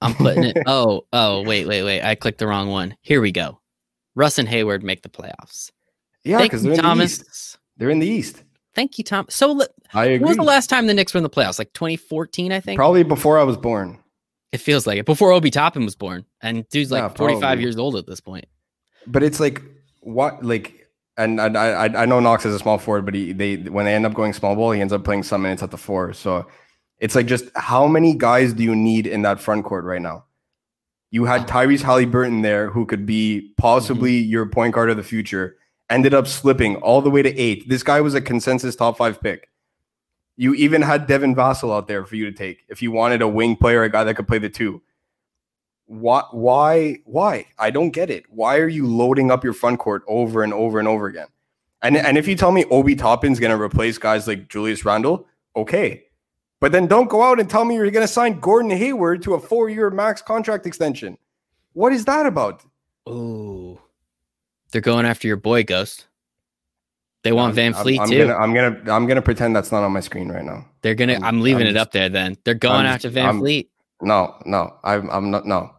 I'm putting it. *laughs* Oh, oh, wait, wait, wait. I clicked the wrong one. Here we go. Russ and Hayward make the playoffs. yeah, because they're in Thomas. the East. They're in the East. Thank you, Tom. So, I when was the last time the Knicks were in the playoffs? Like 2014, I think. Probably before I was born. It feels like it. Before Obi Toppin was born, and dude's like Yeah, 45 years old at this point. But it's like what like and I I, I know Knox is a small forward, but he they when they end up going small ball, he ends up playing some minutes at the four. So it's like just how many guys do you need in that front court right now? You had Tyrese Halliburton there who could be possibly mm-hmm. your point guard of the future, ended up slipping all the way to eight. This guy was a consensus top five pick. You even had Devin Vassell out there for you to take if you wanted a wing player, a guy that could play the two why why why i don't get it why are you loading up your front court over and over and over again and and if you tell me obi toppin's going to replace guys like julius randle okay but then don't go out and tell me you're going to sign gordon hayward to a four-year max contract extension what is that about oh They're going after your boy Ghost. They want Van I'm- Fleet I'm, too. gonna i'm gonna i'm gonna pretend that's not on my screen right now They're gonna. I'm- I'm, leaving I'm it just- up there. Then they're going I'm after Van I'm- Fleet. no no i'm, I'm not no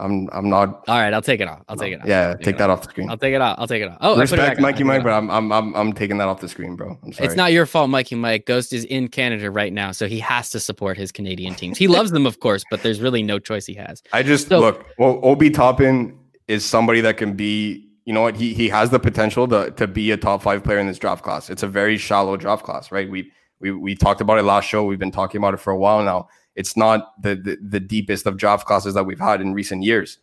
i'm i'm not All right, I'll take it off. I'll take it off. yeah I'll take that off. off the screen I'll take it off. I'll take it off. Oh, I put it back respect mikey mike but I'm, I'm i'm i'm taking that off the screen bro i'm sorry It's not your fault, Mikey Mike. Ghost is in Canada right now, so he has to support his Canadian teams. He loves them, of course, but there's really no choice he has. I just So- look. Well, Obi Toppin is somebody that can be. You know what? He he has the potential to to be a top five player in this draft class. It's a very shallow draft class, right? We we we talked about it last show. We've been talking about it for a while now. It's not the the, the deepest of draft classes that we've had in recent years.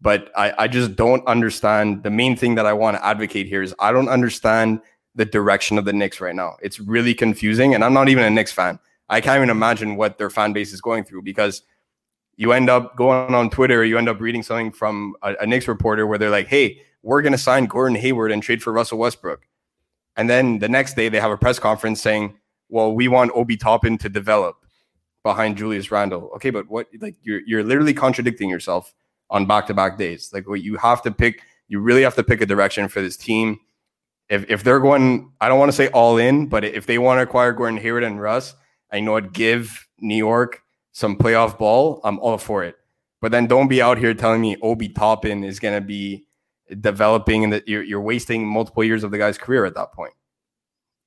But I I just don't understand. The main thing that I want to advocate here is I don't understand the direction of the Knicks right now. It's really confusing, and I'm not even a Knicks fan. I can't even imagine what their fan base is going through because you end up going on Twitter, you end up reading something from a, a Knicks reporter where they're like, "Hey, we're going to sign Gordon Hayward and trade for Russell Westbrook," and then the next day they have a press conference saying, "Well, we want Obi Toppin to develop behind Julius Randle." Okay, but what? Like you're you're literally contradicting yourself on back to back days. Like what you have to pick, you really have to pick a direction for this team. If if they're going, I don't want to say all in, but if they want to acquire Gordon Hayward and Russ, I know it give New York some playoff ball, I'm all for it. But then don't be out here telling me Obi Toppin is to be developing and that you're, you're wasting multiple years of the guy's career at that point.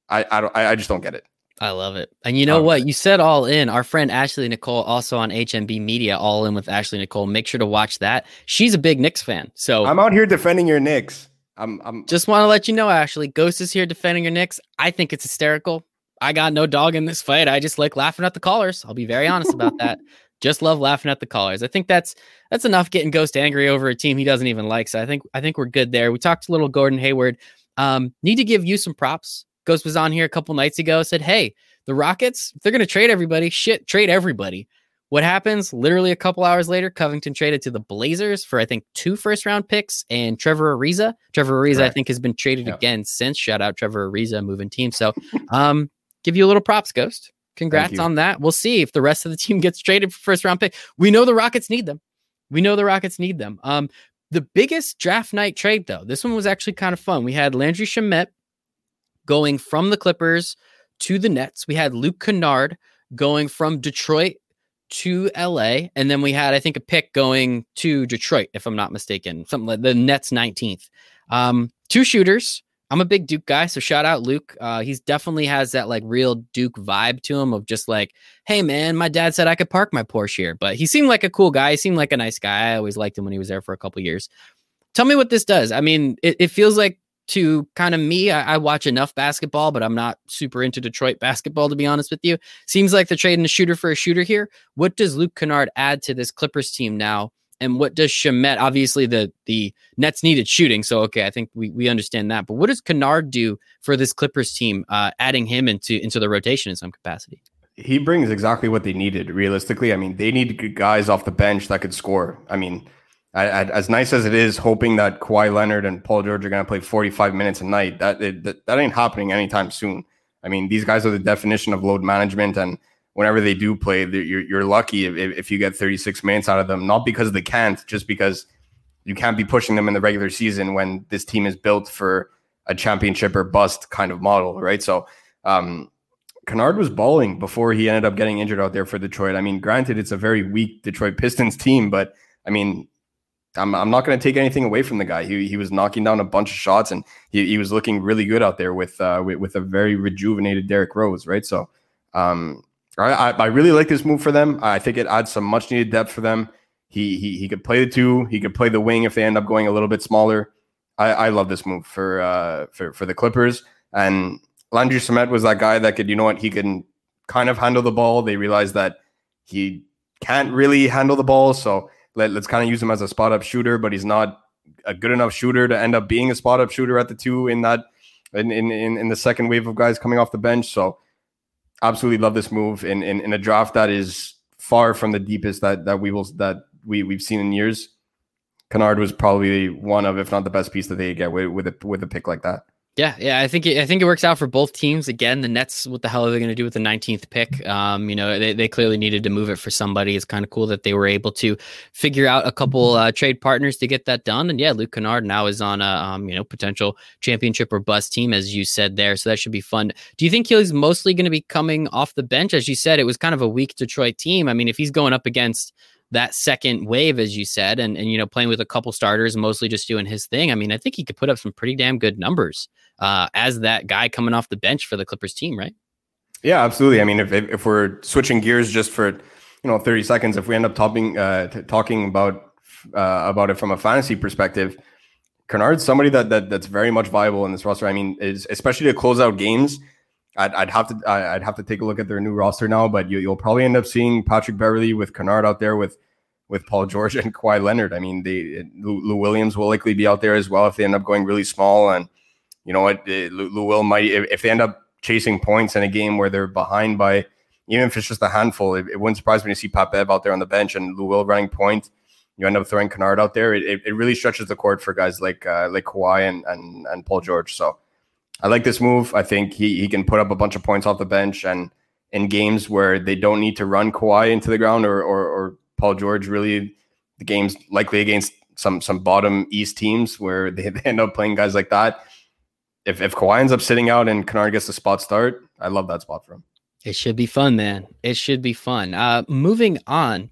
I I don't I, I just don't get it. I love it. And you know what? You said all in. Our friend Ashley Nicole, also on HMB Media, all in with Ashley Nicole. Make sure to watch that. She's a big Knicks fan. So I'm out here defending your Knicks. I'm I'm just want to let you know, Ashley, Ghost is here defending your Knicks. I think it's hysterical. I got no dog in this fight. I just like laughing at the callers. I'll be very honest about that. *laughs* Just love laughing at the callers. I think that's that's enough getting Ghost angry over a team he doesn't even like. So I think I think we're good there. We talked a little Gordon Hayward. Um, need to give you some props. Ghost was on here a couple nights ago. Said, "Hey, the Rockets, they're going to trade everybody. Shit, trade everybody." What happens? Literally a couple hours later, Covington traded to the Blazers for I think two first round picks and Trevor Ariza. Trevor Ariza, Correct. I think, has been traded yep. again since. Shout out Trevor Ariza, moving team. So, um, give you a little props, Ghost. Congrats on that. We'll see if the rest of the team gets traded for first round pick. We know the Rockets need them. We know the Rockets need them. Um, the biggest draft night trade, though, this one was actually kind of fun. We had Landry Shamet going from the Clippers to the Nets. We had Luke Kennard going from Detroit to LA. And then we had, I think, a pick going to Detroit, if I'm not mistaken, something like the Nets 19th. Um, two shooters. I'm a big Duke guy, so shout out Luke. Uh, he's definitely has that like real Duke vibe to him of just like, hey man, my dad said I could park my Porsche here, but he seemed like a cool guy. He seemed like a nice guy. I always liked him when he was there for a couple years. Tell me what this does. I mean, it, it feels like to kind of me, I, I, watch enough basketball, but I'm not super into Detroit basketball to be honest with you. Seems like they're trading a shooter for a shooter here. What does Luke Kennard add to this Clippers team now? And what does Shamet? Obviously, the the Nets needed shooting, so okay, I think we we understand that. But what does Kennard do for this Clippers team, uh, adding him into into the rotation in some capacity? He brings exactly what they needed. Realistically, I mean, they need guys off the bench that could score. I mean, I, I, as nice as it is, hoping that Kawhi Leonard and Paul George are going to play 45 minutes a night, that, it, that that ain't happening anytime soon. I mean, these guys are the definition of load management, and whenever they do play, you're, you're lucky if, if you get 36 minutes out of them, not because they can't, just because you can't be pushing them in the regular season when this team is built for a championship or bust kind of model, right? So, um, Kennard was balling before he ended up getting injured out there for Detroit. I mean, granted, it's a very weak Detroit Pistons team, but I mean, I'm, I'm not going to take anything away from the guy. He, he was knocking down a bunch of shots and he, he was looking really good out there with, uh, with, with a very rejuvenated Derrick Rose, right? So, um, I, I really like this move for them. I think it adds some much needed depth for them. He, he he could play the two. He could play the wing if they end up going a little bit smaller. I, I love this move for uh for for the Clippers. And Landry Shamet was that guy that could you know what he can kind of handle the ball. They realized that he can't really handle the ball, so let, let's kind of use him as a spot up shooter. But he's not a good enough shooter to end up being a spot up shooter at the two in that in in in the second wave of guys coming off the bench. So absolutely love this move in, in, in a draft that is far from the deepest that that we will that we we've seen in years. Kennard was probably one of, if not the best piece that they get with with a, with a pick like that. Yeah, yeah, I think it, I think it works out for both teams. Again, the Nets, what the hell are they going to do with the 19th pick? Um, you know, they, they clearly needed to move it for somebody. It's kind of cool that they were able to figure out a couple uh, trade partners to get that done. And yeah, Luke Kennard now is on a um, you know potential championship or bust team, as you said there. So that should be fun. Do you think he's mostly going to be coming off the bench? As you said, it was kind of a weak Detroit team. I mean, if he's going up against that second wave, as you said, and and you know playing with a couple starters, mostly just doing his thing. I mean, I think he could put up some pretty damn good numbers uh, as that guy coming off the bench for the Clippers team, right? Yeah, absolutely. I mean, if if, we're switching gears just for you know thirty seconds, if we end up talking uh, t- talking about uh, about it from a fantasy perspective, Kennard's somebody that, that that's very much viable in this roster. I mean, is especially to close out games. I'd, I'd have to I'd have to take a look at their new roster now, but you, will probably end up seeing Patrick Beverley with Kennard out there with with Paul George *laughs* and Kawhi Leonard. I mean, they Lou, Williams will likely be out there as well if they end up going really small. And you know what, Lou, Will might if, they end up chasing points in a game where they're behind by even if it's just a handful, it, it wouldn't surprise me to see Pat Bev out there on the bench and Lou Will running point. You end up throwing Kennard out there. It, it, really stretches the court for guys like uh, like Kawhi and, and and Paul George. So I like this move. I think he he can put up a bunch of points off the bench and in games where they don't need to run Kawhi into the ground or or, or Paul George really the games likely against some some bottom East teams where they, *laughs* they end up playing guys like that. If if Kawhi ends up sitting out and Kennard gets the spot start, I love that spot for him. It should be fun, man. It should be fun. Uh, moving on,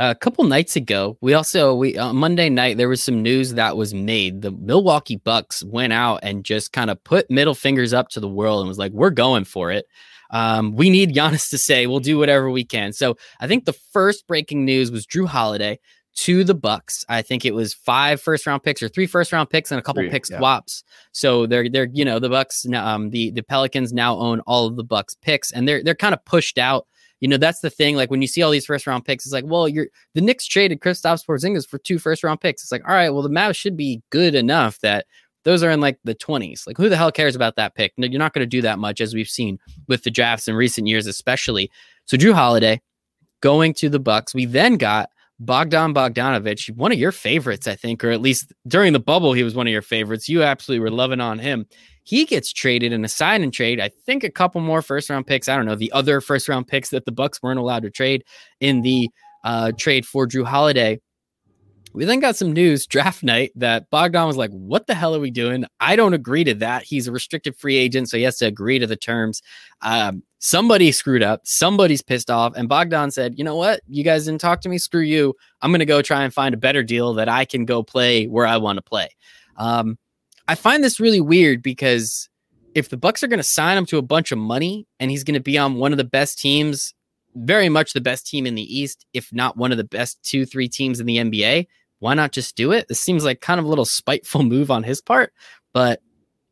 a couple nights ago, we also we uh, Monday night there was some news that was made. The Milwaukee Bucks went out and just kind of put middle fingers up to the world and was like, "We're going for it." Um, we need Giannis to say we'll do whatever we can. So I think the first breaking news was Jrue Holiday to the Bucks. I think it was five first round picks or three first round picks and a couple three, pick yeah. swaps. So they're they're you know the Bucks um the the Pelicans now own all of the Bucks picks and they're they're kind of pushed out you know, that's the thing. Like when you see all these first round picks, it's like, well, you're the Knicks traded Kristaps Porzingis for two first round picks. It's like, all right, well, the Mavs should be good enough that those are in like the 20s. Like, who the hell cares about that pick? No, you're not going to do that much, as we've seen with the drafts in recent years, especially. So, Jrue Holiday going to the Bucks. We then got Bogdan Bogdanovich, one of your favorites, I think, or at least during the bubble, he was one of your favorites. You absolutely were loving on him. He gets traded in a sign and trade. I think a couple more first round picks. I don't know the other first round picks that the Bucks weren't allowed to trade in the uh, trade for Jrue Holiday. We then got some news draft night that Bogdan was like, What the hell are we doing? I don't agree to that. He's a restricted free agent, so he has to agree to the terms. Um, somebody screwed up. Somebody's pissed off. And Bogdan said, You know what? You guys didn't talk to me. Screw you. I'm going to go try and find a better deal that I can go play where I want to play. Um, I find this really weird because if the Bucks are going to sign him to a bunch of money and he's going to be on one of the best teams, very much the best team in the East, if not one of the best two, three teams in the NBA, why not just do it? This seems like kind of a little spiteful *laughs* move on his part, but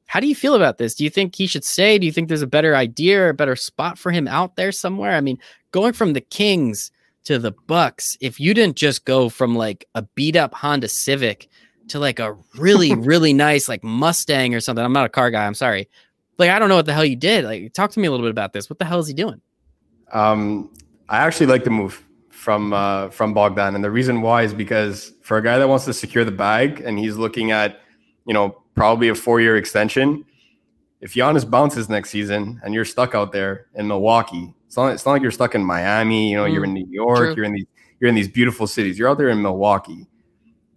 how do you feel about this? Do you think he should stay? Do you think there's a better idea or a better spot for him out there somewhere? I mean, going from the Kings to the Bucks, if you didn't just go from like a beat up Honda Civic to like a really, *laughs* really nice like Mustang or something. I'm not a car guy, I'm sorry. Like, I don't know what the hell you did. Like, talk to me a little bit about this. What the hell is he doing? Um, I actually like the move from uh, from Bogdan, and the reason why is because for a guy that wants to secure the bag and he's looking at, you know, probably a four year extension. If Giannis bounces next season and you're stuck out there in Milwaukee, it's not, it's not like you're stuck in Miami. You know, mm, you're in New York. True. You're in these you're in these beautiful cities. You're out there in Milwaukee.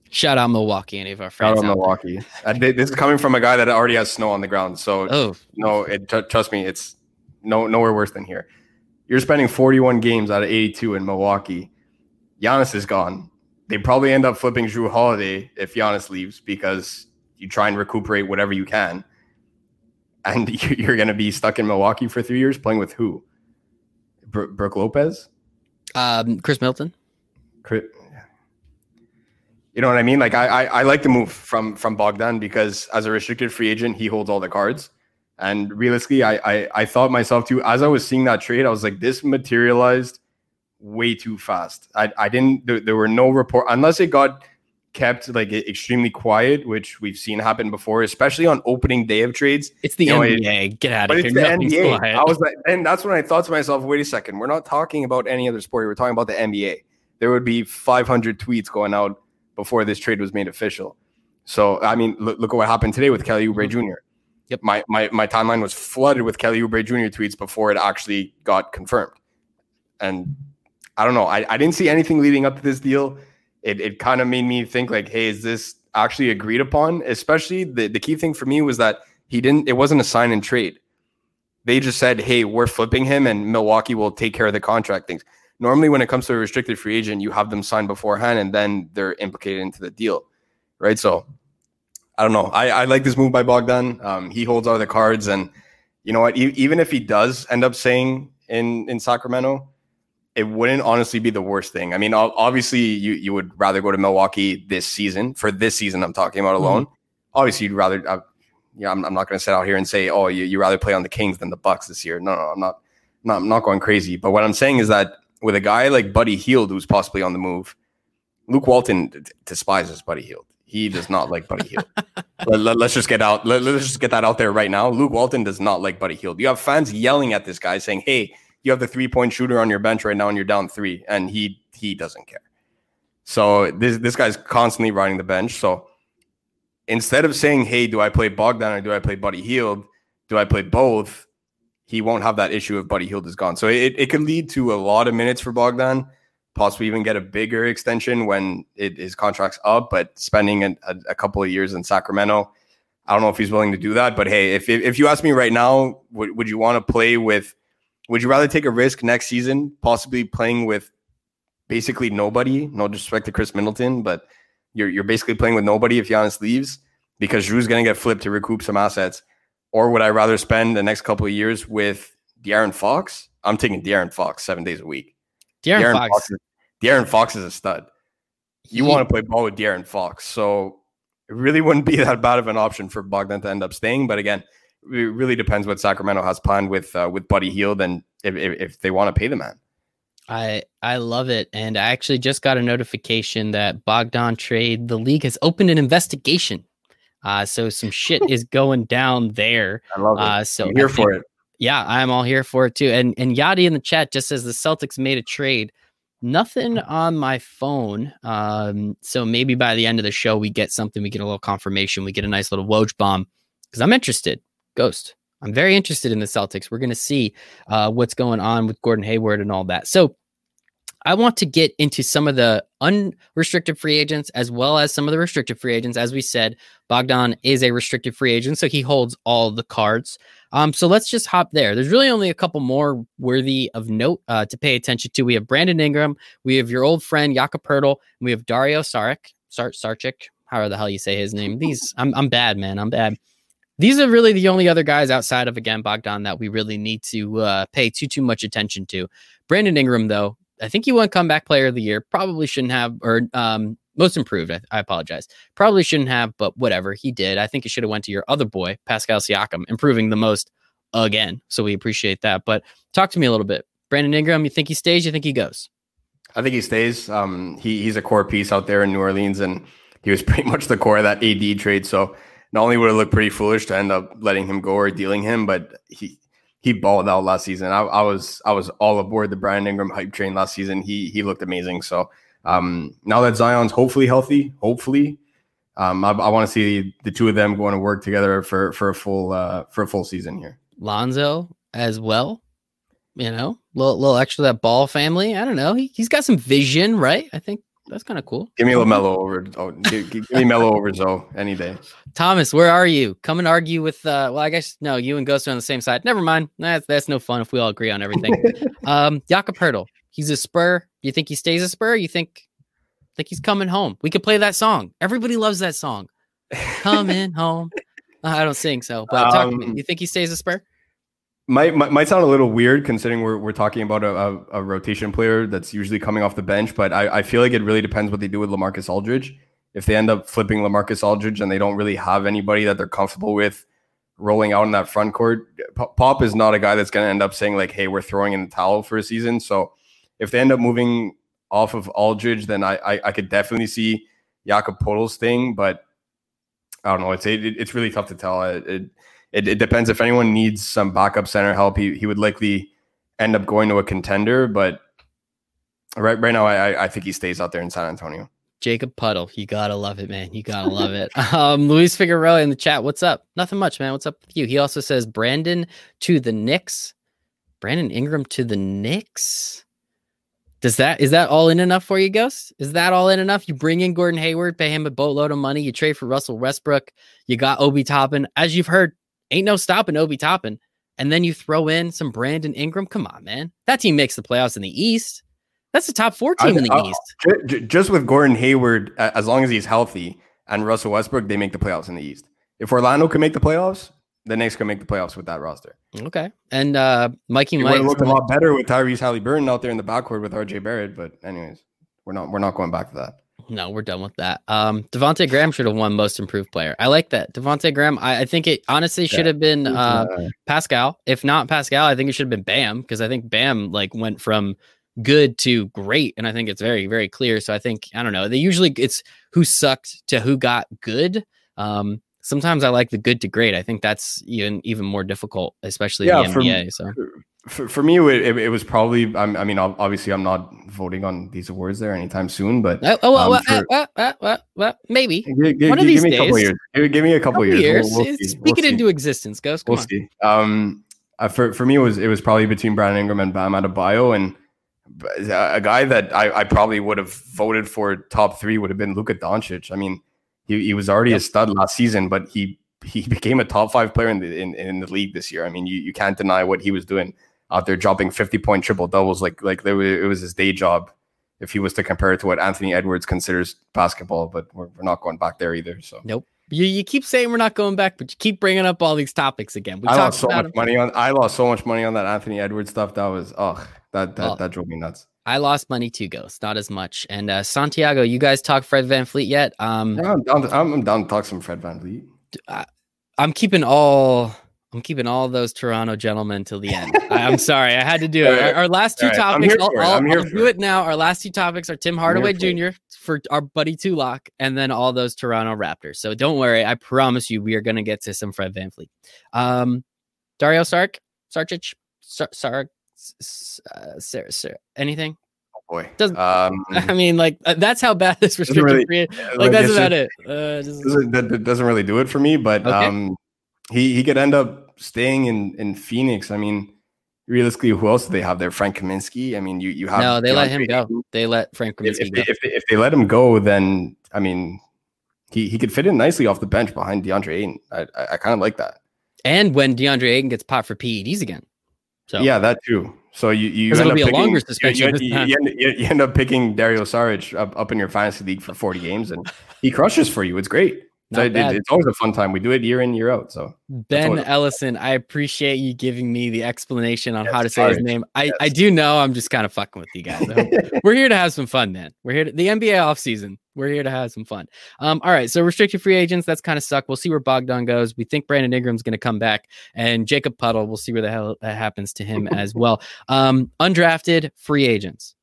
Shout out Milwaukee, any of our friends. Shout out, out Milwaukee. Uh, this is coming from a guy that already has snow on the ground. So, oh no, it, t- trust me, it's no nowhere worse than here. You're spending 41 games out of 82 in Milwaukee. Giannis is gone. They probably end up flipping Jrue Holiday if Giannis leaves because you try and recuperate whatever you can. And *laughs* you're going to be stuck in Milwaukee for three years playing with who? Brook Lopez? Um, Khris Middleton. Chris, you know what I mean? Like I, I, I like the move from from Bogdan because as a restricted free agent, he holds all the cards. And realistically, I, I, I thought myself too, as I was seeing that trade, I was like, this materialized way too fast. I, I didn't, there, there were no report, unless it got kept like extremely quiet, which we've seen happen before, especially on opening day of trades. It's the you NBA. It, Get out of here. It's the NBA. Quiet. I was like, and that's when I thought to myself, wait a second, we're not talking about any other sport. We're talking about the NBA. There would be 500 tweets going out before this trade was made official. So, I mean, look, look at what happened today with Kelly Oubre mm-hmm. Jr. Yep. My, my my timeline was flooded with Kelly Oubre Jr. tweets before it actually got confirmed. And I don't know. I, I didn't see anything leading up to this deal. It it kind of made me think like, hey, is this actually agreed upon? Especially the, the key thing for me was that he didn't it wasn't a sign and trade. They just said, hey, we're flipping him and Milwaukee will take care of the contract things. Normally, when it comes to a restricted free agent, you have them sign beforehand and then they're implicated into the deal. Right. So I don't know. I, I like this move by Bogdan. Um, he holds all the cards, and you know what? E- even if he does end up saying in in Sacramento, it wouldn't honestly be the worst thing. I mean, obviously, you you would rather go to Milwaukee this season for this season. I'm talking about alone. Mm-hmm. Obviously, you'd rather. Uh, yeah, I'm, I'm not going to sit out here and say, oh, you you rather play on the Kings than the Bucks this year. No, no, I'm not. Not, I'm not going crazy. But what I'm saying is that with a guy like Buddy Hield, who's possibly on the move, Luke Walton despises Buddy Hield. He does not like Buddy Hield. *laughs* let, us let, just get out. Let, us just get that out there right now. Luke Walton does not like Buddy Hield. You have fans yelling at this guy saying, "Hey, you have the three point shooter on your bench right now, and you're down three, and he he doesn't care. So this this guy's constantly riding the bench. So instead of saying, "Hey, do I play Bogdan or do I play Buddy Hield? Do I play both?" He won't have that issue if Buddy Hield is gone. So it, it could lead to a lot of minutes for Bogdan possibly even get a bigger extension when it, his contract's up. But spending a, a, a, couple of years in Sacramento, I don't know if he's willing to do that. But hey, if if, you ask me right now, would you want to play with? Would you rather take a risk next season, possibly playing with basically nobody? No disrespect to Khris Middleton, but you're you're basically playing with nobody if Giannis leaves because Jrue's going to get flipped to recoup some assets. Or would I rather spend the next couple of years with De'Aaron Fox? I'm taking De'Aaron Fox seven days a week. De'Aaron, De'Aaron Fox. Fox is, De'Aaron Fox is a stud. You he, want to play ball with De'Aaron Fox. So it really wouldn't be *laughs* that bad of an option for Bogdan to end up staying. But again, it really depends what Sacramento has planned with uh, with Buddy Hield and if, if, if they want to pay the man. I I love it, and I actually just got a notification that Bogdan trade the league has opened an investigation. Uh, so some shit is *laughs* going down there. I love it. Uh, so I'm here think- for it. Yeah, I'm all here for it too. And and Yadi in the chat just says the Celtics made a trade. Nothing *laughs* on my phone. Um, so maybe by the end of the show we get something. We get a little confirmation. We get a nice little Woj bomb because I'm interested. Ghost. I'm very interested in the Celtics. We're going to see uh, what's going on with Gordon Hayward and all that. So I want to get into some of the unrestricted free agents as well as some of the restricted free agents. As we said, Bogdan is a restricted free agent, so he holds all the cards. Um, so let's just hop there. There's really only a couple more worthy of note uh, to pay attention to. We have Brandon Ingram, we have your old friend Jakob Poeltl, we have Dario Saric, Sar- Sarchik, however the hell you say his name. These, I'm, I'm bad, man. I'm bad. These are really the only other guys outside of again Bogdan that we really need to uh, pay too too much attention to. Brandon Ingram, though, I think he won comeback player of the year. Probably shouldn't have, or um, most improved. I, I apologize. Probably shouldn't have, but whatever he did. I think it should have went to your other boy, Pascal Siakam, improving the most again. So we appreciate that. But talk to me a little bit. Brandon Ingram, you think he stays? You think he goes? I think he stays. Um, he he's a core piece out there in New Orleans, and he was *laughs* pretty much the core of that AD trade. So not only would it look pretty foolish to end up letting him go or dealing him, but he he balled out last season. I, I was I was all aboard the Brian Ingram hype train last season. He he looked amazing. So um, now that Zion's hopefully healthy, hopefully, um, I, I want to see the two of them going to work together for for a full uh, for a full season here. Lonzo as well. You know, little little extra that ball family. I don't know. He he's got some vision, right? I think that's kind of cool. Give me Lamelo over. Oh, give, give me Melo over Zo any day. Thomas, where are you? Come and argue with. Uh, well, I guess no. You and Ghost are on the same side. Never mind. That's that's no fun if we all agree on everything. *laughs* um, Jakob Poeltl, he's a Spur. You think he stays a Spur? You think think he's coming home? We could play that song. Everybody loves that song. Coming *laughs* home. I don't sing so, but talk to me. Um, You think he stays a Spur? Might, might might sound a little weird considering we're, we're talking about a, a, a rotation player that's usually coming off the bench, but I, I feel like it really depends what they do with Lamarcus Aldridge. If they end up flipping Lamarcus Aldridge and they don't really have anybody that they're comfortable with rolling out in that front court, Pop is not a guy that's going to end up saying like, "Hey, we're throwing in the towel for a season." So if they end up moving off of Aldridge, then I I, I could definitely see Jakob Podol's thing, but I don't know. It's it, it's really tough to tell. It, it it, it depends if anyone needs some backup center help. He he would likely end up going to a contender, but right right now I I- think he stays out there in San Antonio. Jacob Puddle, you gotta love it, man. You gotta love it. *laughs* Um, Luis Figueroa in the chat. What's up? Nothing much, man. What's up with you? He also says Brandon to the Knicks. Brandon Ingram to the Knicks. Does that is that all in enough for you, Ghost? Is that all in enough? You bring in Gordon Hayward, pay him a boatload of money. You trade for Russell Westbrook. You got Obi Toppin. As you've heard, ain't no stopping Obi Toppin. And then you throw in some Brandon Ingram. Come on, man. That team makes the playoffs in the East. That's the top four team in the I- I- East. Ju- ju- Just with Gordon Hayward, as long as he's healthy, and Russell Westbrook, they make the playoffs in the East. If Orlando can make the playoffs, the Knicks can make the playoffs with that roster. Okay. And uh Mikey It Mike. looked a lot better with Tyrese Halliburton out there in the backcourt with RJ Barrett. But anyways, we're not we're not going back to that. No, we're done with that. Um Devonte Graham should have won most improved player. I like that. Devonte Graham, I, I think it honestly should have been uh Pascal. If not Pascal, I think it should have been Bam because I think Bam like went from good to great, and I think it's very very clear. So I think I don't know. They usually it's who sucked to who got good. Um, sometimes I like the good to great. I think that's even even more difficult, especially Yeah, in for the me- NBA. So for, for me, it, it, was probably. I'm- I mean, obviously, I'm not voting on these awards there anytime soon, but oh, oh, um, well, for- well, well, well, well, maybe Give, give- One of give these me a couple years. Give, give me a couple, couple years. years. We'll, we'll. Speak We'll it see. into existence, Ghost. Come We'll on. see. Um, uh, for for me, it was it was probably between Brandon Ingram and Bam Adebayo, and b- a guy that I, I probably would have voted for top three would have been Luka Doncic. I mean, he, he was already a stud last season, but he he *laughs* became a top five player in the in, in the league this year. I mean, you, you can't deny what he was doing out there, dropping fifty point triple doubles like like there was, it was his day job. If he was to compare it to what Anthony Edwards considers basketball, but we're, we're not going back there either. So Nope. You, you keep saying we're not going back, but you keep bringing up all these topics again. We I talked lost so much money on. I lost so much money on that Anthony Edwards stuff. That was oh, that that, Well, that drove me nuts. I lost money to Ghost. Not as much. And uh, Santiago, you guys talk Fred VanVleet yet? Um, Yeah, I'm down. To, I'm, I'm down to talk some Fred VanVleet. I'm keeping all I'm keeping all those Toronto gentlemen till the end. I, am sorry, I had to do it. *laughs* Our, our last two right. topics, I'll, I'll, I'll do it. it now. Our last two topics are Tim Hardaway Jr. for our buddy Tulak, and then all those Toronto Raptors. So don't worry, I promise you, we are going to get to some Fred VanVleet. Um, Dario Sark, Sarkic, Sark, Sark, uh, Sarah, Sarah, anything? Oh boy, doesn't. Um, *laughs* I mean, like uh, that's how bad this restricted really, free. Like, like that's about just, it. Uh, just, doesn't, that doesn't really do it for me, but okay. um, he he could end up staying in in Phoenix. I mean, realistically, who else do they have there? Frank Kaminsky. I mean, you you have no. They let him go. They let Frank Kaminsky if, if, they, if, they, if they let him go, then I mean, he he could fit in nicely off the bench behind DeAndre Ayton. I I, I kind of like that. And when DeAndre Ayton gets popped for PEDs again. So yeah, that too. So you you end picking, a longer suspension. You, you, you, end, you, end, up picking Dario Saric up, up in your fantasy league for 40 games, and he crushes for you. It's great. So it, it's always a fun time. We do it year in, year out. So Ben Ellison, I appreciate you giving me the explanation on yes, how to say sorry. his name. I, yes. I do know I'm just kind of fucking with you guys. *laughs* We're here to have some fun, man. We're here to the NBA off season. We're here to have some fun. Um, all right. So restricted free agents, that's kind of stuck. We'll see where Bogdan goes. We think Brandon Ingram's going to come back, and Jacob Puddle. We'll see where the hell that happens to him as well. Um, undrafted free agents.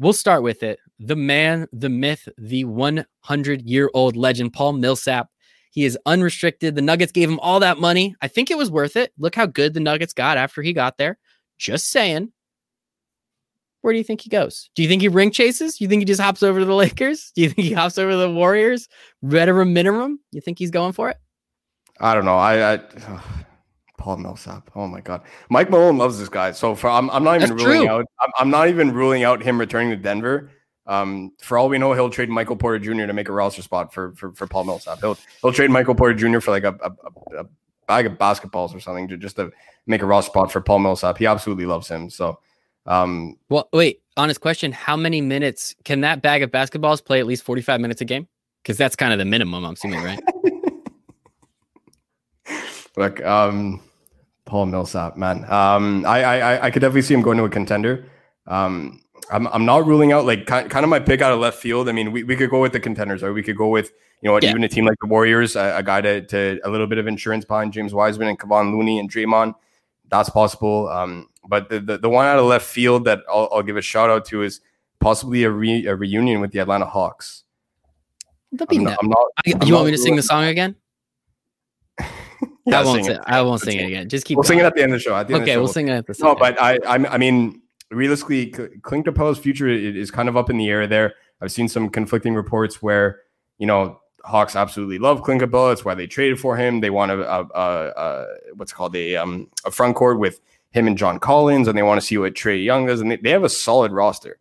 We'll start with it. The man, the myth, the 100 year old legend, Paul Millsap. He is unrestricted. The Nuggets gave him all that money. I think it was worth it. Look how good the Nuggets got after he got there. Just saying. Where do you think he goes? Do you think he ring chases? Do you think he just hops over to the *laughs* Lakers? Do you think he hops over to the Warriors? Veteran minimum? You think he's going for it? I don't know. I, I *sighs* Paul Millsap. Oh my God, Mike Malone loves this guy. So for I'm, I'm not even That's ruling true. out. I'm, I'm, not even ruling out him returning to Denver. Um, for all we know, he'll trade Michael Porter Jr. to make a roster spot for for, for Paul Millsap. He'll he'll trade Michael Porter Jr. for like a, a, a bag of basketballs or something to just to make a roster spot for Paul Millsap. He absolutely loves him. So, um, well, wait. Honest question: How many minutes can that bag of basketballs play? At least forty five minutes a game, because that's kind of the minimum. I'm assuming, right? *laughs* Look, um, Paul Millsap, man. Um, I, I I could definitely see him going to a contender. Um, I'm I'm not ruling out like kind, kind of my pick out of left field. I mean, we, we could go with the contenders, or we could go with you know yeah. even a team like the Warriors, a, a, guy to, to a little bit of insurance behind James Wiseman and Kevon Looney and Draymond. That's possible. Um, but the, the, the one out of left field that I'll, I'll give a shout out to is possibly a, re, a reunion with the Atlanta Hawks. That'd be I'm not, I'm not, I, you want me to sing the song again? *laughs* yeah, I won't. Sing, it. I won't sing it again. Just keep. We'll going. sing it at the end of the show. okay, the show, we'll sing it at the. No, but I, I, I mean, realistically, Clint Capela's future is kind of up in the air. There, I've seen some conflicting reports where you know Hawks absolutely love Clint Capela. It's why they traded for him. They want a, a, a, a what's called a um a front court with him and John Collins, and they want to see what Trae Young does. And they, they have a solid roster.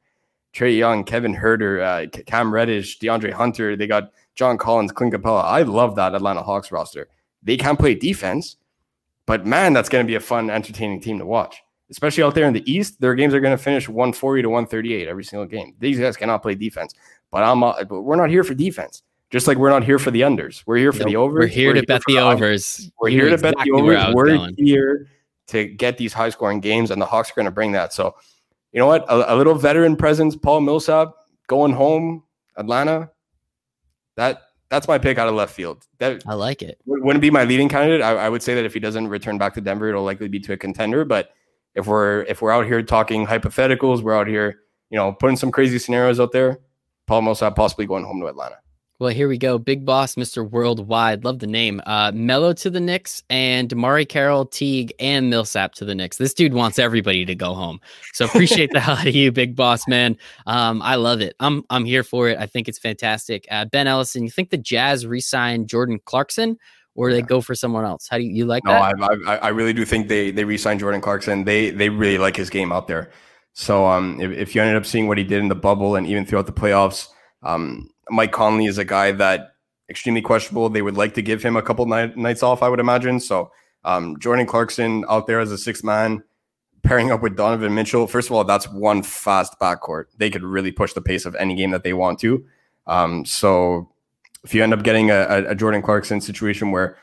Trae Young, Kevin Huerter, uh, Cam Reddish, DeAndre Hunter. They got John Collins, Clint Capela. I love that Atlanta Hawks roster. They can't play defense, but man, that's going to be a fun, entertaining team to watch. Especially out there in the East, their games are going to finish 140 to 138 every single game. These guys cannot play defense, but I'm uh, but we're not here for defense. Just like we're not here for the unders. We're here for nope, the overs. We're here we're to bet the overs. We're you here to exactly bet the overs. We're going. here to get these high scoring games, and the Hawks are going to bring that. So, you know what? A, a, little veteran presence, Paul Millsap going home, Atlanta. That that's my pick out of left field. That I like it. Wouldn't be my leading candidate. I, I, would say that if he doesn't return back to Denver, it'll likely be to a contender. But if we're if we're out here talking hypotheticals, we're out here, you know, putting some crazy scenarios out there. Paul Millsap possibly going home to Atlanta. Well, here we go. Big boss, Mr. Worldwide. Love the name. Uh, Melo to the Knicks and DeMarre Carroll, Teague, and Millsap to the Knicks. This dude wants everybody to go home. So *laughs* appreciate the hell out of you, big boss, man. Um, I love it. I'm I'm here for it. I think it's fantastic. Uh, ben Ellison, you think the Jazz re signed Jordan Clarkson? Or they go for someone else? How do you, you like no, that? No, I, I, I really do think they they re-signed Jordan Clarkson. They they really like his game out there. So um, if, if you ended up seeing what he did in the bubble and even throughout the playoffs, um, Mike Conley is a guy that extremely questionable. They would like to give him a couple night, nights off, I would imagine. So um, Jordan Clarkson out there as a six man, pairing up with Donovan Mitchell. First of all, that's one fast backcourt. They could really push the pace of any game that they want to. Um, so if you end up getting a, a Jordan Clarkson situation where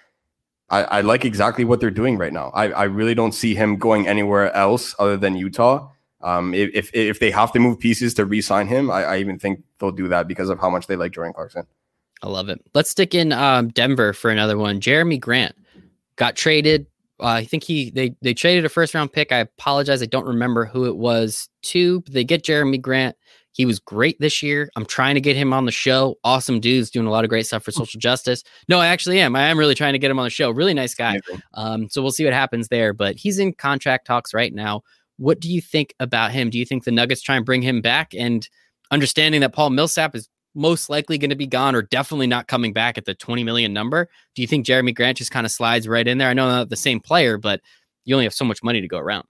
I, I, like exactly what they're doing right now, I, I really don't see him going anywhere else other than Utah. Um, if if they have to move pieces to re-sign him, I, I, even think they'll do that because of how much they like Jordan Clarkson. I love it. Let's stick in um, Denver for another one. Jerami Grant got traded, Uh, I think he they they traded a first round pick. I apologize, I don't remember who it was to. But they get Jerami Grant. He was great this year. I'm trying to get him on the show. Awesome dude's doing a lot of great stuff for Hmm. social justice. No, I actually am. I am really trying to get him on the show. Really nice guy. Um, so we'll see what happens there. But he's in contract talks right now. What do you think about him? Do you think the Nuggets try and bring him back? And understanding that Paul Millsap is most likely going to be gone or definitely not coming back at the 20 million number, do you think Jerami Grant just kind of slides right in there? I know not the same player, but you only have so much money to go around.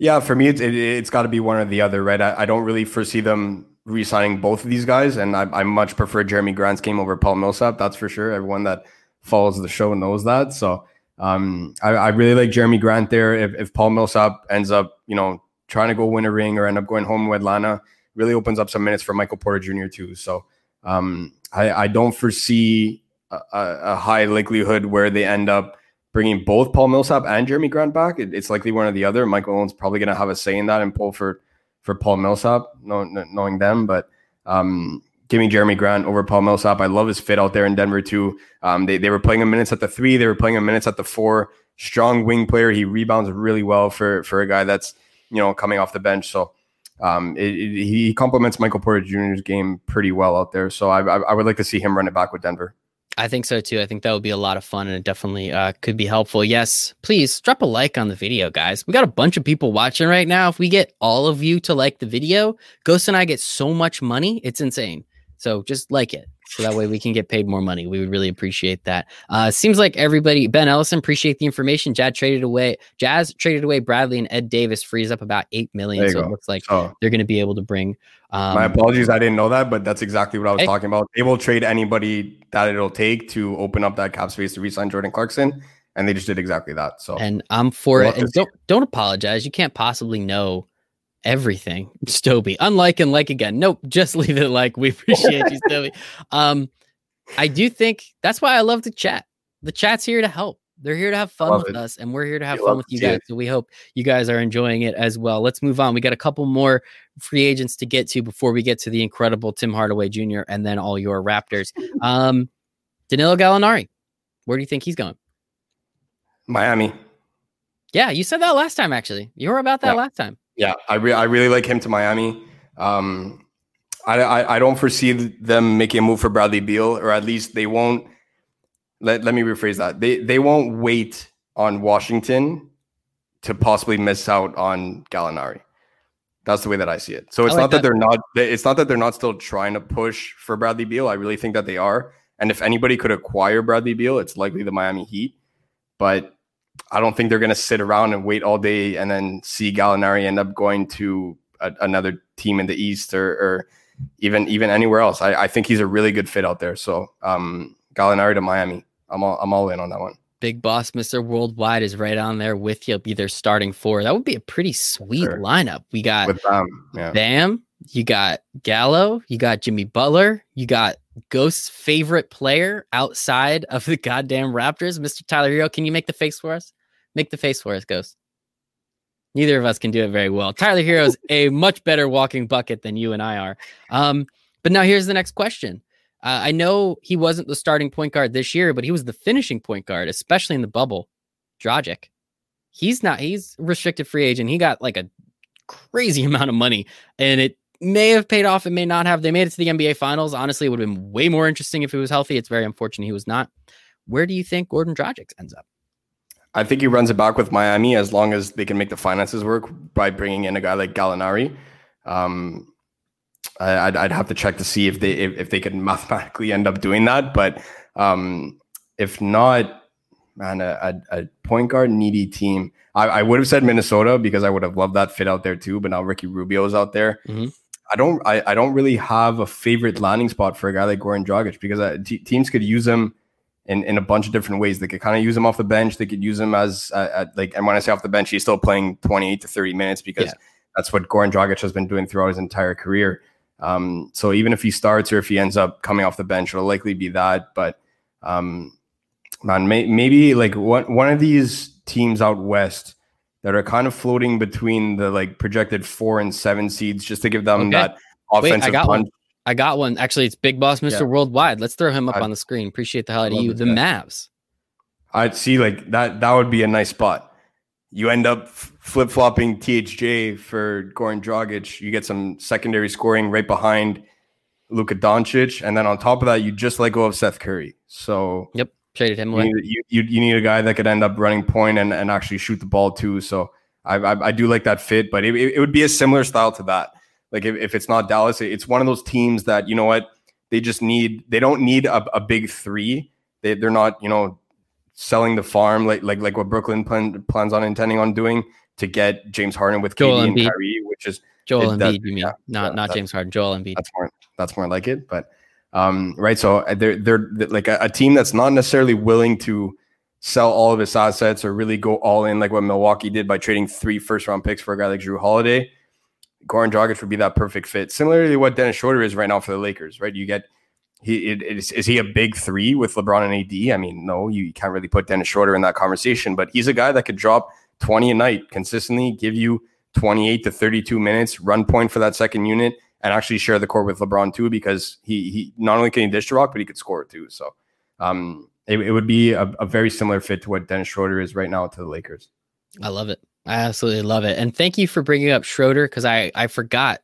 Yeah, for me, it's, it, it's got to be one or the other, right? I, I don't really foresee them re-signing both of these guys, and I, I much prefer Jerami Grant's game over Paul Millsap. That's for sure. Everyone that follows the show knows that. So um, I, I really like Jerami Grant there. If, if Paul Millsap ends up, you know, trying to go win a ring or end up going home with Atlanta, really opens up some minutes for Michael Porter Jr. too. So um, I, I don't foresee a a high likelihood where they end up bringing both Paul Millsap and Jerami Grant back. It, it's likely one or the other. Michael Owens probably going to have a say in that and pull for for Paul Millsap, knowing, knowing them. But um, giving Jerami Grant over Paul Millsap, I love his fit out there in Denver too. Um, they they were playing him minutes at the three, they were playing him minutes at the four. Strong wing player. He rebounds really well for for a guy that's you know coming off the bench. So. Um, it, it, he complements Michael Porter Jr.'s game pretty well out there, so I, I, I would like to see him run it back with Denver. I think so too. I think that would be a lot of fun and it definitely uh, could be helpful. Yes, please drop a like on the video, guys. We got a bunch of people watching right now. If we get all of you to like the video, Ghost and I get so much money. It's insane. So just like it. So that way we can get paid more money. We would really appreciate that. Uh, seems like everybody, Ben Ellison, appreciate the information. Jazz traded away, Jazz traded away Bradley and Ed Davis frees up about eight million. So go. it looks like So they're going to be able to bring. Um, My apologies, I didn't know that, but that's exactly what I was Hey. talking about. They will trade anybody that it'll take to open up that cap space to re-sign Jordan Clarkson, and they just did exactly that. So and I'm for it. And don't don't apologize. You can't possibly know everything, Stoby. Unlike and like again. Nope, just *laughs* leave it like. We appreciate you, Stoby. *laughs* Um, I do think that's why I love the chat. The chat's here to help. They're here to have fun Love with it. us, and we're here to have You fun with you see guys. it. So we hope you guys are enjoying it as well. Let's move on. We got a couple more free agents to get to before we get to the incredible Tim Hardaway Jr. and then all your Raptors. *laughs* Um, Danilo Gallinari, where do you think he's going? Miami, Yeah, you said that last time. Actually, you were about that Yeah. last time. Yeah, I re- I really like him to Miami. Um, I, I I don't foresee them making a move for Bradley Beal, or at least they won't. Let let me rephrase that. They they won't wait on Washington to possibly miss out on Gallinari. That's the way that I see it. So it's like not that. that. they're not. It's not that they're not still trying to push for Bradley Beal. I really think that they are. And if anybody could acquire Bradley Beal, it's likely the Miami Heat. But I don't think they're going to sit around and wait all day and then see Gallinari end up going to a, another team in the East or, or even even anywhere else. I, I think he's a really good fit out there. So um, Gallinari to Miami, I'm all I'm all in on that one. Big Boss Mr. Worldwide is right on there with you. Be their starting four. That would be a pretty sweet Sure. lineup. We got With them, yeah. Bam, you got Gallo, you got Jimmy Butler, you got Ghost's favorite player outside of the goddamn Raptors, Mr. Tyler Herro. Can you make the face for us? Make the face for us, Ghost. Neither of us can do it very well. Tyler Herro is a *laughs* much better walking bucket than you and I are. Um, but now here's the next question. Uh, I know he wasn't the starting point guard this year, but he was the finishing point guard, especially in the bubble. Dragic. He's not, he's restricted free agent. He got like a crazy *laughs* amount of money and it may have paid off. It may not have. They made it to the NBA finals. Honestly, it would have been way more interesting if he was healthy. It's very unfortunate he was not. Where do you think Goran Dragic ends up? I think he runs it back with Miami as long as they can make the finances work by bringing in a guy like Gallinari. Um, I, I'd, I'd have to check to see if they if, if they could mathematically end up doing that, but um, if not, man, a, a, a point guard needy team. I, I would have said Minnesota because I would have loved that fit out there too. But now Ricky Rubio is out there. Mhm. I don't I, I don't really have a favorite landing spot for a guy like Goran Dragic because uh, te- teams could use him in, in a bunch of different ways. They could kind of use him off the bench. They could use him as uh, at, like, and when I say off the bench, he's still playing 28 to 30 minutes because Yeah. that's what Goran Dragic has been doing throughout his entire career. Um, so even if he starts or if he ends up coming off the bench, it'll likely be that. But um, man, may, maybe like one one of these teams out west that are kind of floating between the like projected four and seven seeds, just to give them Okay. that Wait, I offensive got punch. one. I got one. Actually, it's Big Boss Mr. Yeah. Worldwide. Let's throw him up I on the screen. Appreciate the hell out of you. The guy. Mavs. I'd see like that. That would be a nice spot. You end up flip flopping THJ for Goran Dragic. You get some secondary scoring right behind Luka Doncic, and then on top of that, you just let go of Seth Curry. So yep, traded him away. You need, you, you, you need a guy that could end up running point and, and actually shoot the ball too. So I, I, I do like that fit, but it, it would be a similar style to that. Like if, if it's not Dallas, it's one of those teams that you know what they just need. They don't need a, a big three. They they're not you know selling the farm like like like what Brooklyn plan, plans on intending on doing to get James Harden with Joel KD and Kyrie, which is Joel Embiid. you mean yeah, not not James Harden? Joel Embiid. That's more that's more like it, but um, right. So uh, they're they're like a, a team that's not necessarily willing to sell all of its assets or really go all in like what Milwaukee did by trading three first round picks for a guy like Jrue Holiday. Goran Dragic would be that perfect fit. Similarly, what Dennis Schroeder is right now for the Lakers, right? You get he it, is, is he a big three with LeBron and AD? I mean, no, you can't really put Dennis Schroeder in that conversation, but he's a guy that could drop 20 a night consistently, give you 28 to 32 minutes, run point for that second unit, and actually share the court with LeBron too, because he he not only can he dish the rock, but he could score too. So um it, it would be a, a very similar fit to what Dennis Schroeder is right now to the Lakers. I love it. I absolutely love it. And thank you for bringing up Schroeder because I, I forgot.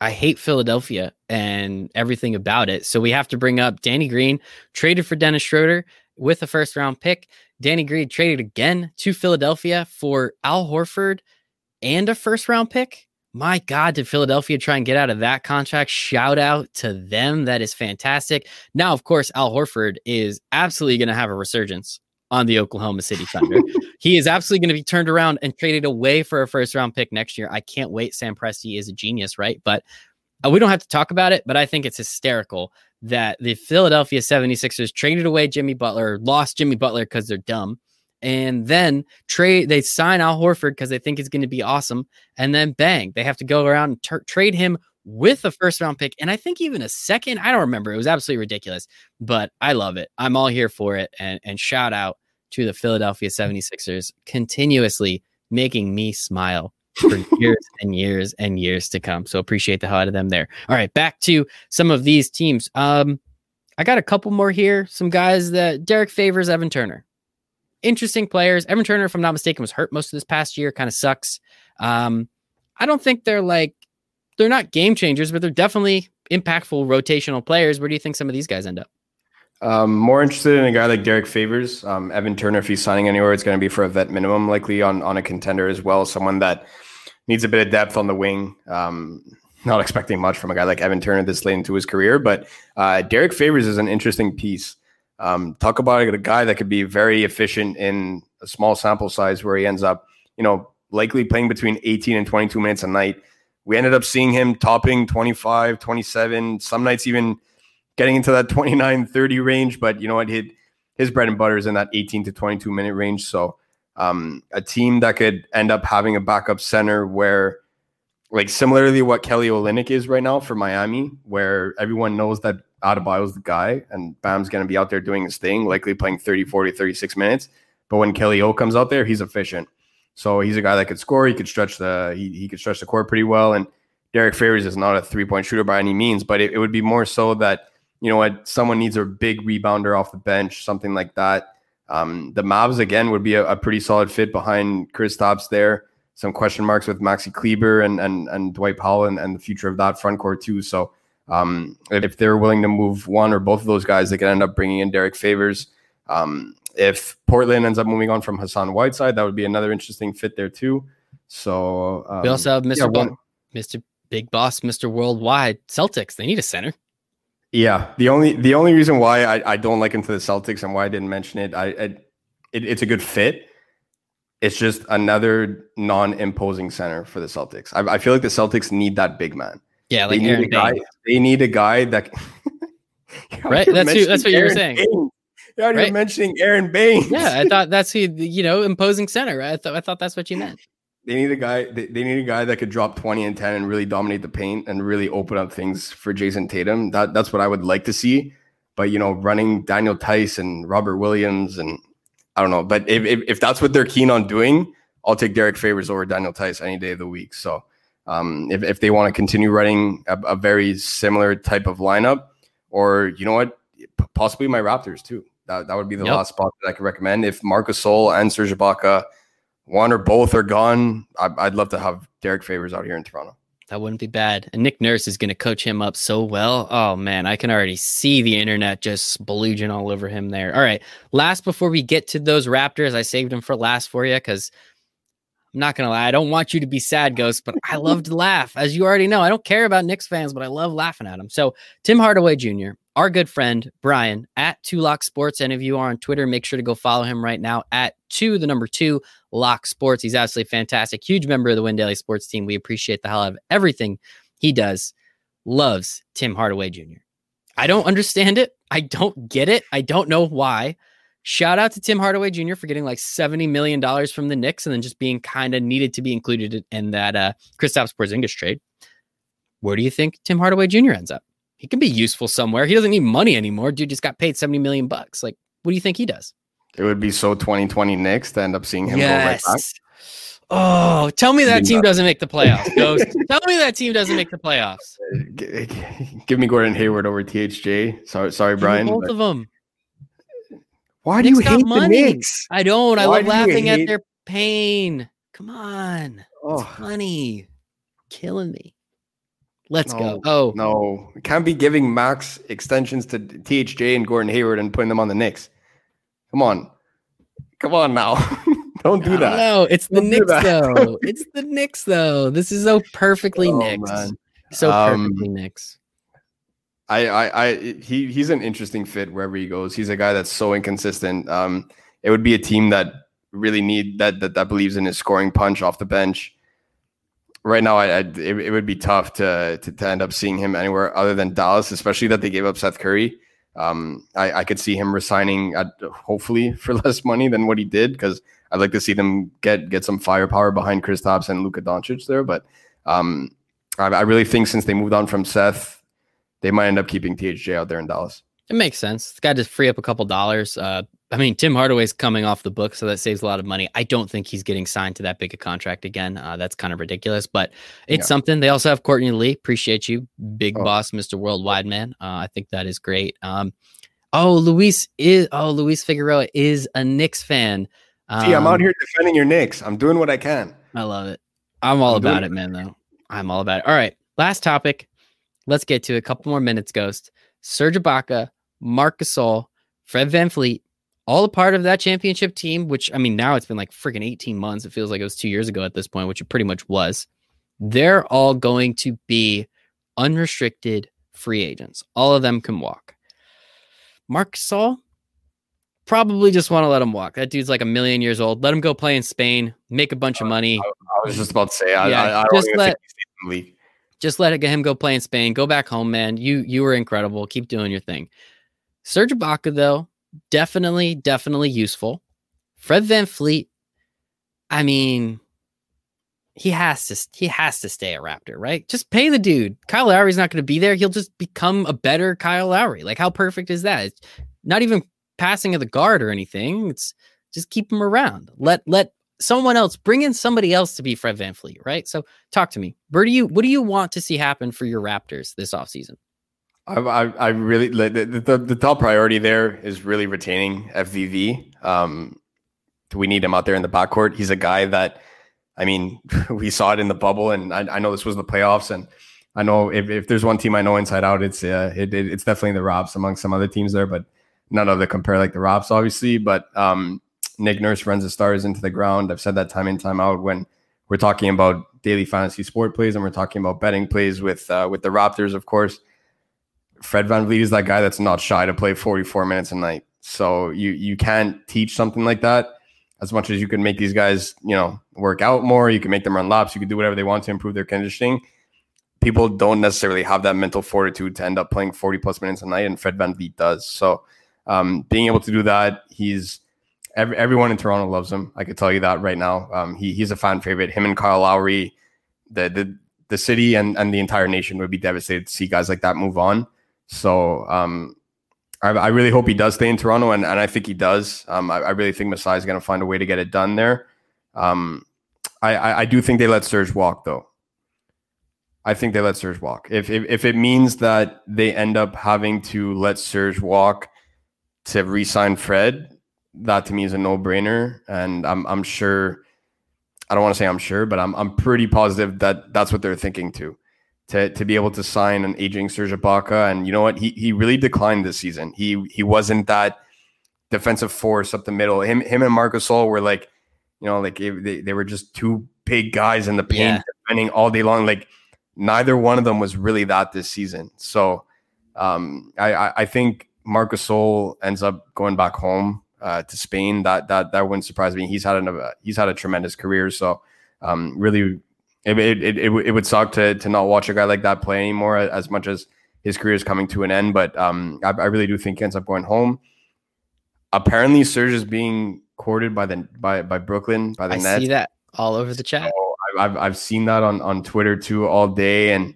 I hate Philadelphia and everything about it. So we have to bring up Danny Green, traded for Dennis Schroeder with a first round pick. Danny Green traded again to Philadelphia for Al Horford and a first round pick. My God, did Philadelphia try and get out of that contract? Shout out to them. That is fantastic. Now, of course, Al Horford is absolutely going to have a resurgence on the Oklahoma City Thunder. *laughs* he is absolutely going to be turned around and traded away for a first round pick next year. I can't wait. Sam Presti is a genius, right? But uh, we don't have to talk about it, but I think it's hysterical that the Philadelphia 76ers traded away Jimmy Butler, lost Jimmy Butler because they're dumb. And then trade they sign Al Horford because they think he's going to be awesome. And then bang, they have to go around and ter- trade him with a first round pick and I think even a second. I don't remember. It was absolutely ridiculous, but I love it. I'm all here for it. And, and shout out to the Philadelphia *laughs* 76ers continuously making me smile *laughs* for years and years and years to come. So appreciate the hell out of them there. All right, back to some of these teams. Um, I got a couple more here. Some guys that Derrick Favors, Evan Turner. Interesting players. Evan Turner, if I'm not mistaken, was hurt most of this past year. Kind of sucks. Um, I don't think they're like they're not game changers, but they're definitely impactful rotational players. Where do you think some of these guys end up? Um, more interested in a guy like Derrick Favors. Um, Evan Turner, if he's signing anywhere, it's going to be for a vet minimum, likely on on a contender as well. Someone that needs a bit of depth on the wing. Um, not *laughs* expecting much from a guy like Evan Turner this late into his career, but uh, Derrick Favors is an interesting piece. Um, talk about a guy that could be very efficient in a small sample size where he ends up, you know, likely playing between 18 and 22 minutes a night we ended up seeing him topping 25, 27, some nights even getting into that *laughs* 29, 30 range. But you know what? His, his bread and butter is in that 18 to 22 minute range. So um, a team that could end up having a backup center where, like, similarly what Kelly Olynyk is right now for Miami, where everyone knows that Adebayo's the guy and Bam's going to be out there doing his thing, likely playing 30, 40, 36 minutes. But when Kelly O comes out there, he's efficient. So he's a guy that could score. He could stretch the he, he could stretch the court pretty well. And Derrick Favors is not a three point shooter by any means, but it, it, would be more so that you know what someone needs a big rebounder off the bench, something like that. Um, the Mavs again would be a, a pretty solid fit behind Kristaps there. Some question marks with Maxi Kleber and and and Dwight Powell and, and the future of that front court too. So um, if they're willing to move one or both of those guys, they could end up bringing in Derrick Favors. Um, if Portland ends up moving on from Hassan Whiteside, that would be another interesting fit there too. So um, we also have Mr. Yeah, one, Mr. Big Boss, Mr. Worldwide Celtics. They need a center. Yeah, the only the only reason why I, I don't like him to the Celtics and why I didn't mention it, I, I it, it's a good fit. It's just another non-imposing center for the Celtics. I, I feel like the Celtics need that big man. Yeah, like they need a guy. They need a guy that. *laughs* right. That's who, that's what Aaron you were saying. Baynes. You're right? mentioning Aaron Baynes. Yeah, I thought *laughs* that's who you know imposing center. Right? I thought I thought that's what you meant. They need a guy. They, they need a guy that could drop twenty and ten and really dominate the paint and really open up things for Jayson Tatum. That that's what I would like to see. But you know, running Daniel Theis and Robert Williams and I don't know. But if, if, if that's what they're keen on doing, I'll take Derrick Favors over Daniel Theis any day of the week. So um, if if they want to continue running a, a very similar type of lineup, or you know what, possibly my Raptors too That, that would be the yep. last spot that I could recommend. If Marcus Gasol and Serge Ibaka, one or both are gone, I, I'd love to have Derrick Favors out here in Toronto. That wouldn't be bad. And Nick Nurse is going to coach him up so well. Oh man, I can already see the internet just belugging all over him there. All right, last before we get to those Raptors, I saved them for last for you because I'm not gonna lie, I don't want you to be sad, Ghost, but I love to laugh, as you already know. I don't care about Knicks fans, but I love laughing at them. So Tim Hardaway Jr., our good friend Brian at Two Lock Sports. And if you are on Twitter, make sure to go follow him right now at two, the number two Lock Sports. He's absolutely fantastic. Huge member of the Win Daily Sports team. We appreciate the hell out of everything he does. Loves Tim Hardaway Jr. I don't understand it. I don't get it. I don't know why. Shout out to Tim Hardaway Jr. for getting like $70 million from the Knicks and then just being kind of needed to be included in that uh, Kristaps Porzingis trade. Where do you think Tim Hardaway Jr. ends up? He can be useful somewhere. He doesn't need money anymore. Dude just got paid 70 million bucks. Like, what do you think he does? It would be so 2020 Knicks to end up seeing him yes. go right back. Oh, *laughs* tell me that team doesn't make the playoffs. Ghost. tell me that team doesn't make the playoffs. Give me Gordon Hayward over THJ. Sorry, sorry, Brian. Both of them. Why do Knicks you hate money. the Knicks? I don't. Why I love laughing at their pain. Come on, oh. it's funny, killing me. Let's no, go. Oh no, we can't be giving max extensions to THJ and Gordon Hayward and putting them on the Knicks. Come on, come on now. *laughs* don't do that. No, it's the don't Knicks though. *laughs* it's the Knicks though. This is so perfectly oh, Knicks. Man. So um, perfectly um, Knicks. I, I, I, he, he's an interesting fit wherever he goes. He's a guy that's so inconsistent. Um, it would be a team that really need that that that believes in his scoring punch off the bench right now, I, I it, it, would be tough to, to, to end up seeing him anywhere other than Dallas, especially that they gave up Seth Curry. Um, I, I could see him resigning at hopefully *laughs* for less money than what he did because I'd like to see them get get some firepower behind Kristaps and Luka Doncic there. But um, I, I really think since they moved on from Seth, they might end up keeping THJ out there in Dallas. It makes sense. It's got to free up a couple dollars. Uh, I mean, Tim Hardaway's coming off the book, so that saves a lot of money. I don't think he's getting signed to that big a contract again. Uh, that's kind of ridiculous, but it's yeah. something. They also have Courtney Lee. Appreciate you, big oh. boss, Mr. Worldwide Man. Uh, I think that is great. Um, oh, Luis is oh Luis Figueroa is a Knicks fan. Um, Gee, I'm out um, here defending your Knicks. I'm doing what I can. I love it. I'm all I'm about it, man. Though I'm all about it. All right, last topic. Let's get to a couple more minutes. Ghost Serge Ibaka, Marc Gasol, Fred VanVleet all a part of that championship team, which I mean, now it's been like freaking 18 months. It feels like it was two years ago at this point, which it pretty much was. They're all going to be unrestricted free agents. All of them can walk. Marc Gasol, probably just want to let him walk. That dude's like a million years old. Let him go play in Spain, make a bunch of uh, money. I, I was just about to say, I, yeah, I, I just let, just let him go play in Spain. Go back home, man. You you were incredible. Keep doing your thing. Serge Ibaka, though, definitely, definitely useful. Fred VanVleet, I mean, he has to he has to stay a Raptor, right? Just pay the dude. Kyle Lowry's not going to be there. He'll just become a better Kyle Lowry. Like how perfect is that? It's not even passing of the guard or anything. It's just keep him around. Let let someone else bring in somebody else to be Fred VanVleet, right? So talk to me. Where do you what do you want to see happen for your Raptors this offseason? I, I, I really the, the, the top priority there is really retaining FVV. Um, we need him out there in the backcourt. He's a guy that, I mean, *laughs* we saw it in the bubble, and I, I know this was the playoffs, and I know if, if there's one team I know inside out, it's uh, it, it, it's definitely the Raps among some other teams there, but none of them compare like the Raps, obviously. But um, Nick Nurse runs the stars into the ground. I've said that time in time out when we're talking about daily fantasy sport plays and we're talking about betting plays with uh, with the Raptors, of course. Fred VanVleet is that guy that's not shy to play 44 minutes a night. So you you can't teach something like that as much as you can make these guys, you know, work out more. You can make them run laps. You can do whatever they want to improve their conditioning. People don't necessarily have that mental fortitude to end up playing 40 plus minutes a night, and Fred VanVleet does. So um, being able to do that, he's every, everyone in Toronto loves him. I could tell you that right now. Um, he, he's a fan favorite. Him and Kyle Lowry, the the the city and, and the entire nation would be devastated to see guys like that move on. So um, I, I, really hope he does stay in Toronto, and, and I think he does. Um, I, I, really think Masai is going to find a way to get it done there. Um, I, I, do think they let Serge walk, though. I think they let Serge walk. If, if if it means that they end up having to let Serge walk to re-sign Fred, that to me is a no-brainer, and I'm I'm sure. I don't want to say I'm sure, but I'm I'm pretty positive that that's what they're thinking too. To to be able to sign an aging Serge Ibaka, and you know what, he he really declined this season. He he wasn't that defensive force up the middle. Him him and Marcus Gasol were like, you know, like they, they were just two big guys in the paint yeah. defending all day long. Like neither one of them was really that this season. So um, I, I think Marcus Gasol ends up going back home uh, to Spain. That that that wouldn't surprise me. He's had a he's had a tremendous career. So um, really, it, it, it, it, would suck to to not watch a guy like that play anymore. As much as his career is coming to an end, but um, I, I really do think he ends up going home. Apparently, Serge is being courted by the by by Brooklyn by the I Nets. See that all over the chat. So I've I've seen that on on Twitter too all day, and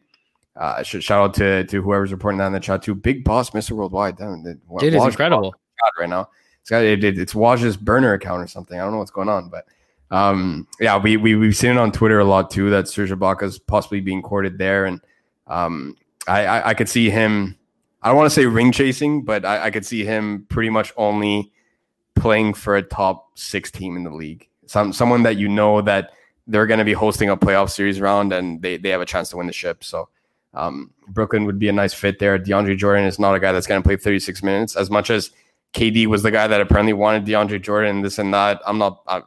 uh, shout out to to whoever's reporting that in the chat too. Big boss, Mister Worldwide, Damn, dude, it's incredible right now. It's got it, it's Woj's burner account or something. I don't know what's going on, but um, yeah, we we we've seen it on Twitter a lot too that Serge is possibly being courted there, and um, I, I, I could see him. I don't want to say ring chasing, but I, I could see him pretty much only playing for a top six team in the league. Some someone that you know that they're going to be hosting a playoff series round and they, they have a chance to win the ship. So um, Brooklyn would be a nice fit there. DeAndre Jordan is not a guy that's going to play 36 minutes as much as KD was the guy that apparently wanted DeAndre Jordan and this and that. I'm not. I,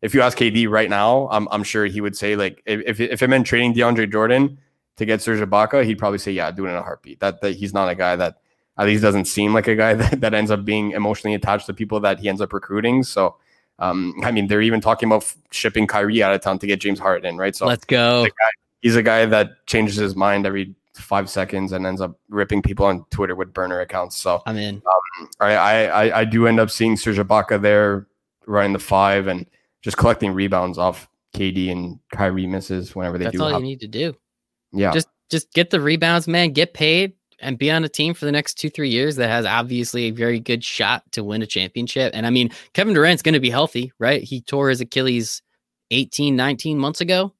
if you ask KD right now, I'm, I'm sure he would say like if if it meant trading DeAndre Jordan to get Serge Ibaka, he'd probably say yeah, do it in a heartbeat. That that he's not a guy that at least doesn't seem like a guy *laughs* that, that ends up being emotionally attached to people that he ends up recruiting. So um, I mean, they're even talking about shipping Kyrie out of town to get James Harden, right? So let's go. He's a, guy, he's a guy that changes his mind every five seconds and ends up ripping people on Twitter with burner accounts. So I'm in. Um, I, I I do end up seeing Serge Ibaka there running the five and just collecting rebounds off KD and Kyrie misses whenever they That's do. That's all you need to do. Yeah. Just just get the rebounds, man. Get paid and be on a team for the next two, three years that has obviously a very good shot to win a championship. And I mean, Kevin Durant's going to be healthy, right? He tore his Achilles 18, 19 months ago.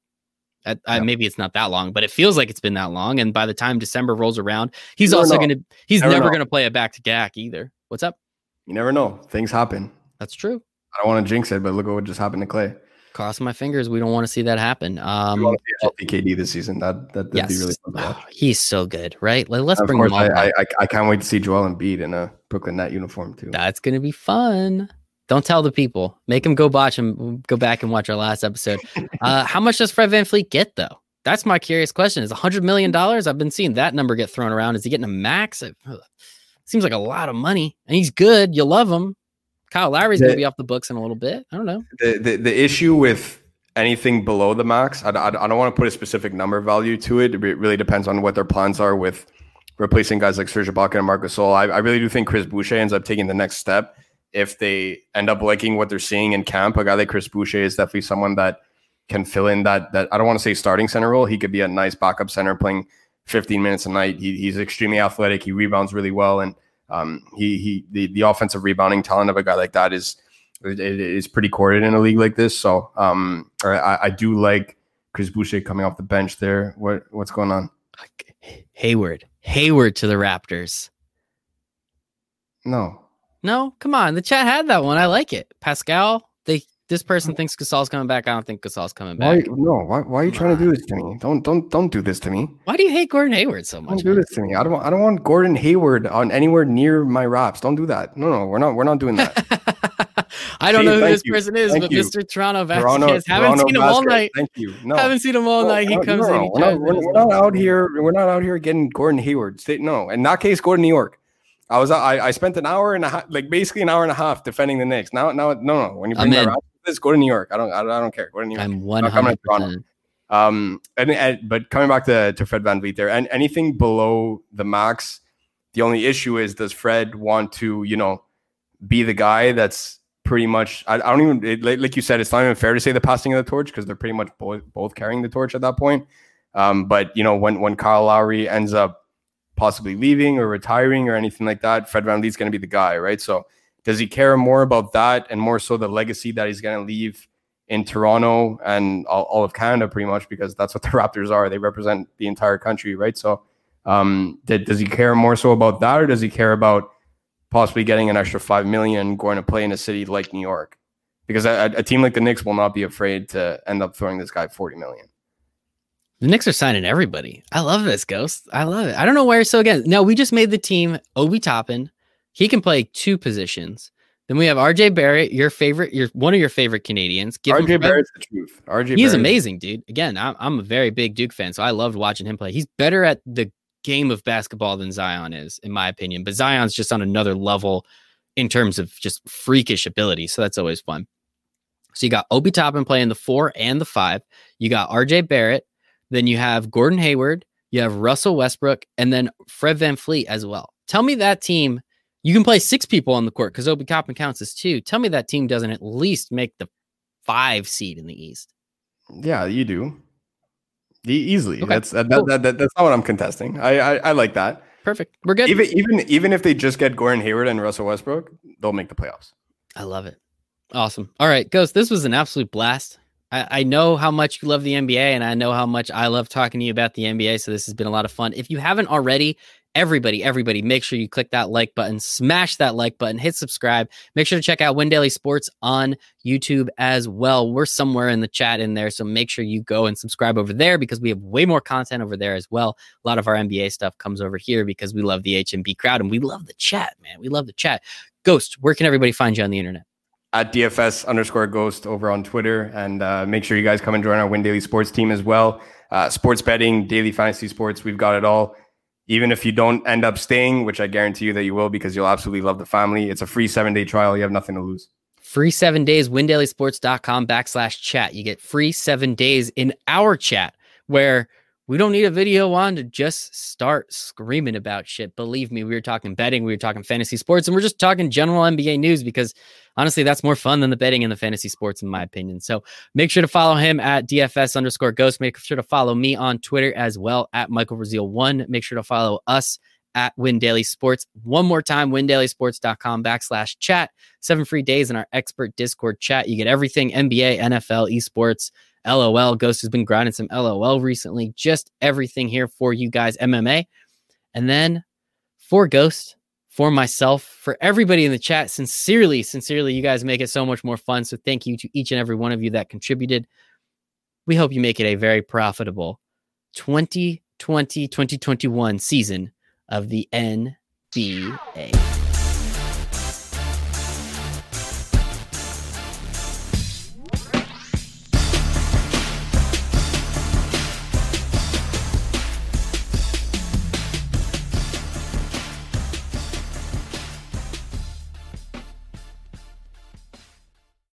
I, I, maybe it's not that long, but it feels like it's been that long. And by the time December rolls around, he's also going to, he's never, never going to play a back to back either. What's up? You never know. Things happen. That's true. I don't want to jinx it, but look at what just happened to Klay. cross my fingers. We don't want to see that happen. Um, healthy KD this season. That that would yes. be really fun to watch. *sighs* he's so good, right? Like, let's bring course, him on. I, I, I can't wait to see Joel Embiid in a Brooklyn Net uniform too. That's gonna be fun. Don't tell the people. Make them go watch and go back and watch our last episode. *laughs* uh, how much does Fred Van VanVleet get though? That's my curious question. Is a hundred million dollars? I've been seeing that number get thrown around. Is he getting a max? It seems like a lot of money, and he's good. You love him. Kyle Lowry's gonna be off the books in a little bit. I don't know. The the, the issue with anything below the max. I, I, I don't want to put a specific number value to it. It really depends on what their plans are with replacing guys like Serge Ibaka and Marcus Gasol. I, I really do think Chris Boucher ends up taking the next step if they end up liking what they're seeing in camp. A guy like Chris Boucher is definitely someone that can fill in that that I don't want to say starting center role. He could be a nice backup center playing 15 minutes a night. He, he's extremely athletic. He rebounds really well, and um, he he the, the offensive rebounding talent of a guy like that is it is pretty courted in a league like this. So um, I, I do like Chris Boucher coming off the bench there. What what's going on? Hayward, Hayward to the Raptors. No, no, come on. The chat had that one. I like it. Pascal, they this person thinks Gasol's coming back. I don't think Gasol's coming back. Why, no, why, why are you trying to do this to me? Don't don't don't do this to me. Why do you hate Gordon Hayward so much? Don't do man? this to me. I don't I don't want Gordon Hayward on anywhere near my raps. Don't do that. No, no, we're not we're not doing that. *laughs* I don't know who this you. person is, thank but you. Mr. Toronto Vasquez. Haven't Toronto seen him all night. Thank you. No, haven't seen him all no, night. He no, comes no, in. We're not, we're, we're not, out here. We're not out here getting Gordon Hayward. No, in that case, Gordon New York. I was I, I spent an hour and a half, like basically an hour and a half defending the Knicks. Now, now, no, no. When you bring that this, go to New York. I don't, I don't, I don't care. Go to New York. I'm one hundred percent. Um, and, and but coming back to to Fred VanVleet there, and anything below the max, the only issue is does Fred want to, you know, be the guy that's pretty much. I, I don't even it, like you said. It's not even fair to say the passing of the torch because they're pretty much both both carrying the torch at that point. Um, but you know when when Kyle Lowry ends up possibly leaving or retiring or anything like that, Fred Van VanVleet's going to be the guy, right? So does he care more about that and more so the legacy that he's going to leave in Toronto and all, all, of Canada, pretty much because that's what *laughs* the Raptors are. They represent the entire country, right? So um, did, does he care more so about that, or does he care about possibly getting an extra five million and going to play in a city like New York, because a, a team like the Knicks will not be afraid to end up throwing this guy forty million. The Knicks are signing everybody. I love this ghost. I love it. I don't know where. So again, no, we just made the team Obi Toppin. He can play two positions. Then we have RJ Barrett, your favorite, your one of your favorite Canadians. Give RJ Barrett's the truth. RJ He's amazing, dude. Again, I'm, I'm a very big Duke fan, so I loved watching him play. He's better at the game of basketball than Zion is, in my opinion. But Zion's just on another level in terms of just freakish ability. So that's always fun. So you got Obi Toppin playing the four and the five. You got RJ Barrett. Then you have Gordon Hayward. You have Russell Westbrook and then Fred VanVleet as well. Tell me that team you can play six people on the court because Obi Toppin counts as two. Tell me that team doesn't at least make the five seed in the East. Yeah, you do. E- easily. Okay. That's that, cool. that, that, that's not what I'm contesting. I, I, I like that. Perfect. We're good. Even even even if they just get Gordon Hayward and Russell Westbrook, they'll make the playoffs. I love it. Awesome. All right, Ghost. This was an absolute blast. I, I know how much you love the NBA, and I know how much I love talking to you about the NBA. So this has been a lot of fun. If you haven't already, everybody, everybody, make sure you click that like button, smash that like button, hit subscribe. Make sure to check out Win Daily Sports on YouTube as well. We're somewhere in the chat in there, so make sure you go and subscribe over there because we have way more content over there as well. A lot of our NBA stuff comes over here because we love the HNB crowd and we love the chat, man. We love the chat. Ghost, where can everybody find you on the internet? At DFS underscore Ghost over on Twitter, and uh, make sure you guys come and join our Win Daily Sports team as well. Uh, sports betting, daily fantasy sports, we've got it all even if you don't end up staying, which I guarantee you that you will because you'll absolutely love the family. It's a free seven day trial. You have nothing to lose. Free seven days, windailysports.com backslash chat. You get free seven days in our chat where we don't need a video on to just start screaming about shit. Believe me, we were talking betting, we were talking fantasy sports, and we're just talking general NBA news because honestly, that's more fun than the betting and the fantasy sports, in my opinion. So make sure to follow him at DFS underscore ghost. Make sure to follow me on Twitter as well at Michael Brazil one. Make sure to follow us at Win Daily Sports. One more time, windailysports.com backslash chat. Seven free days in our expert Discord chat. You get everything NBA, NFL, esports LOL. Ghost has been grinding some LOL recently. Just everything here for you guys, MMA. And then for Ghost, for myself, for everybody in the chat, sincerely, sincerely, you guys make it so much more fun. So thank you to each and every one of you that contributed. We hope you make it a very profitable 2020 2021 season of the NBA.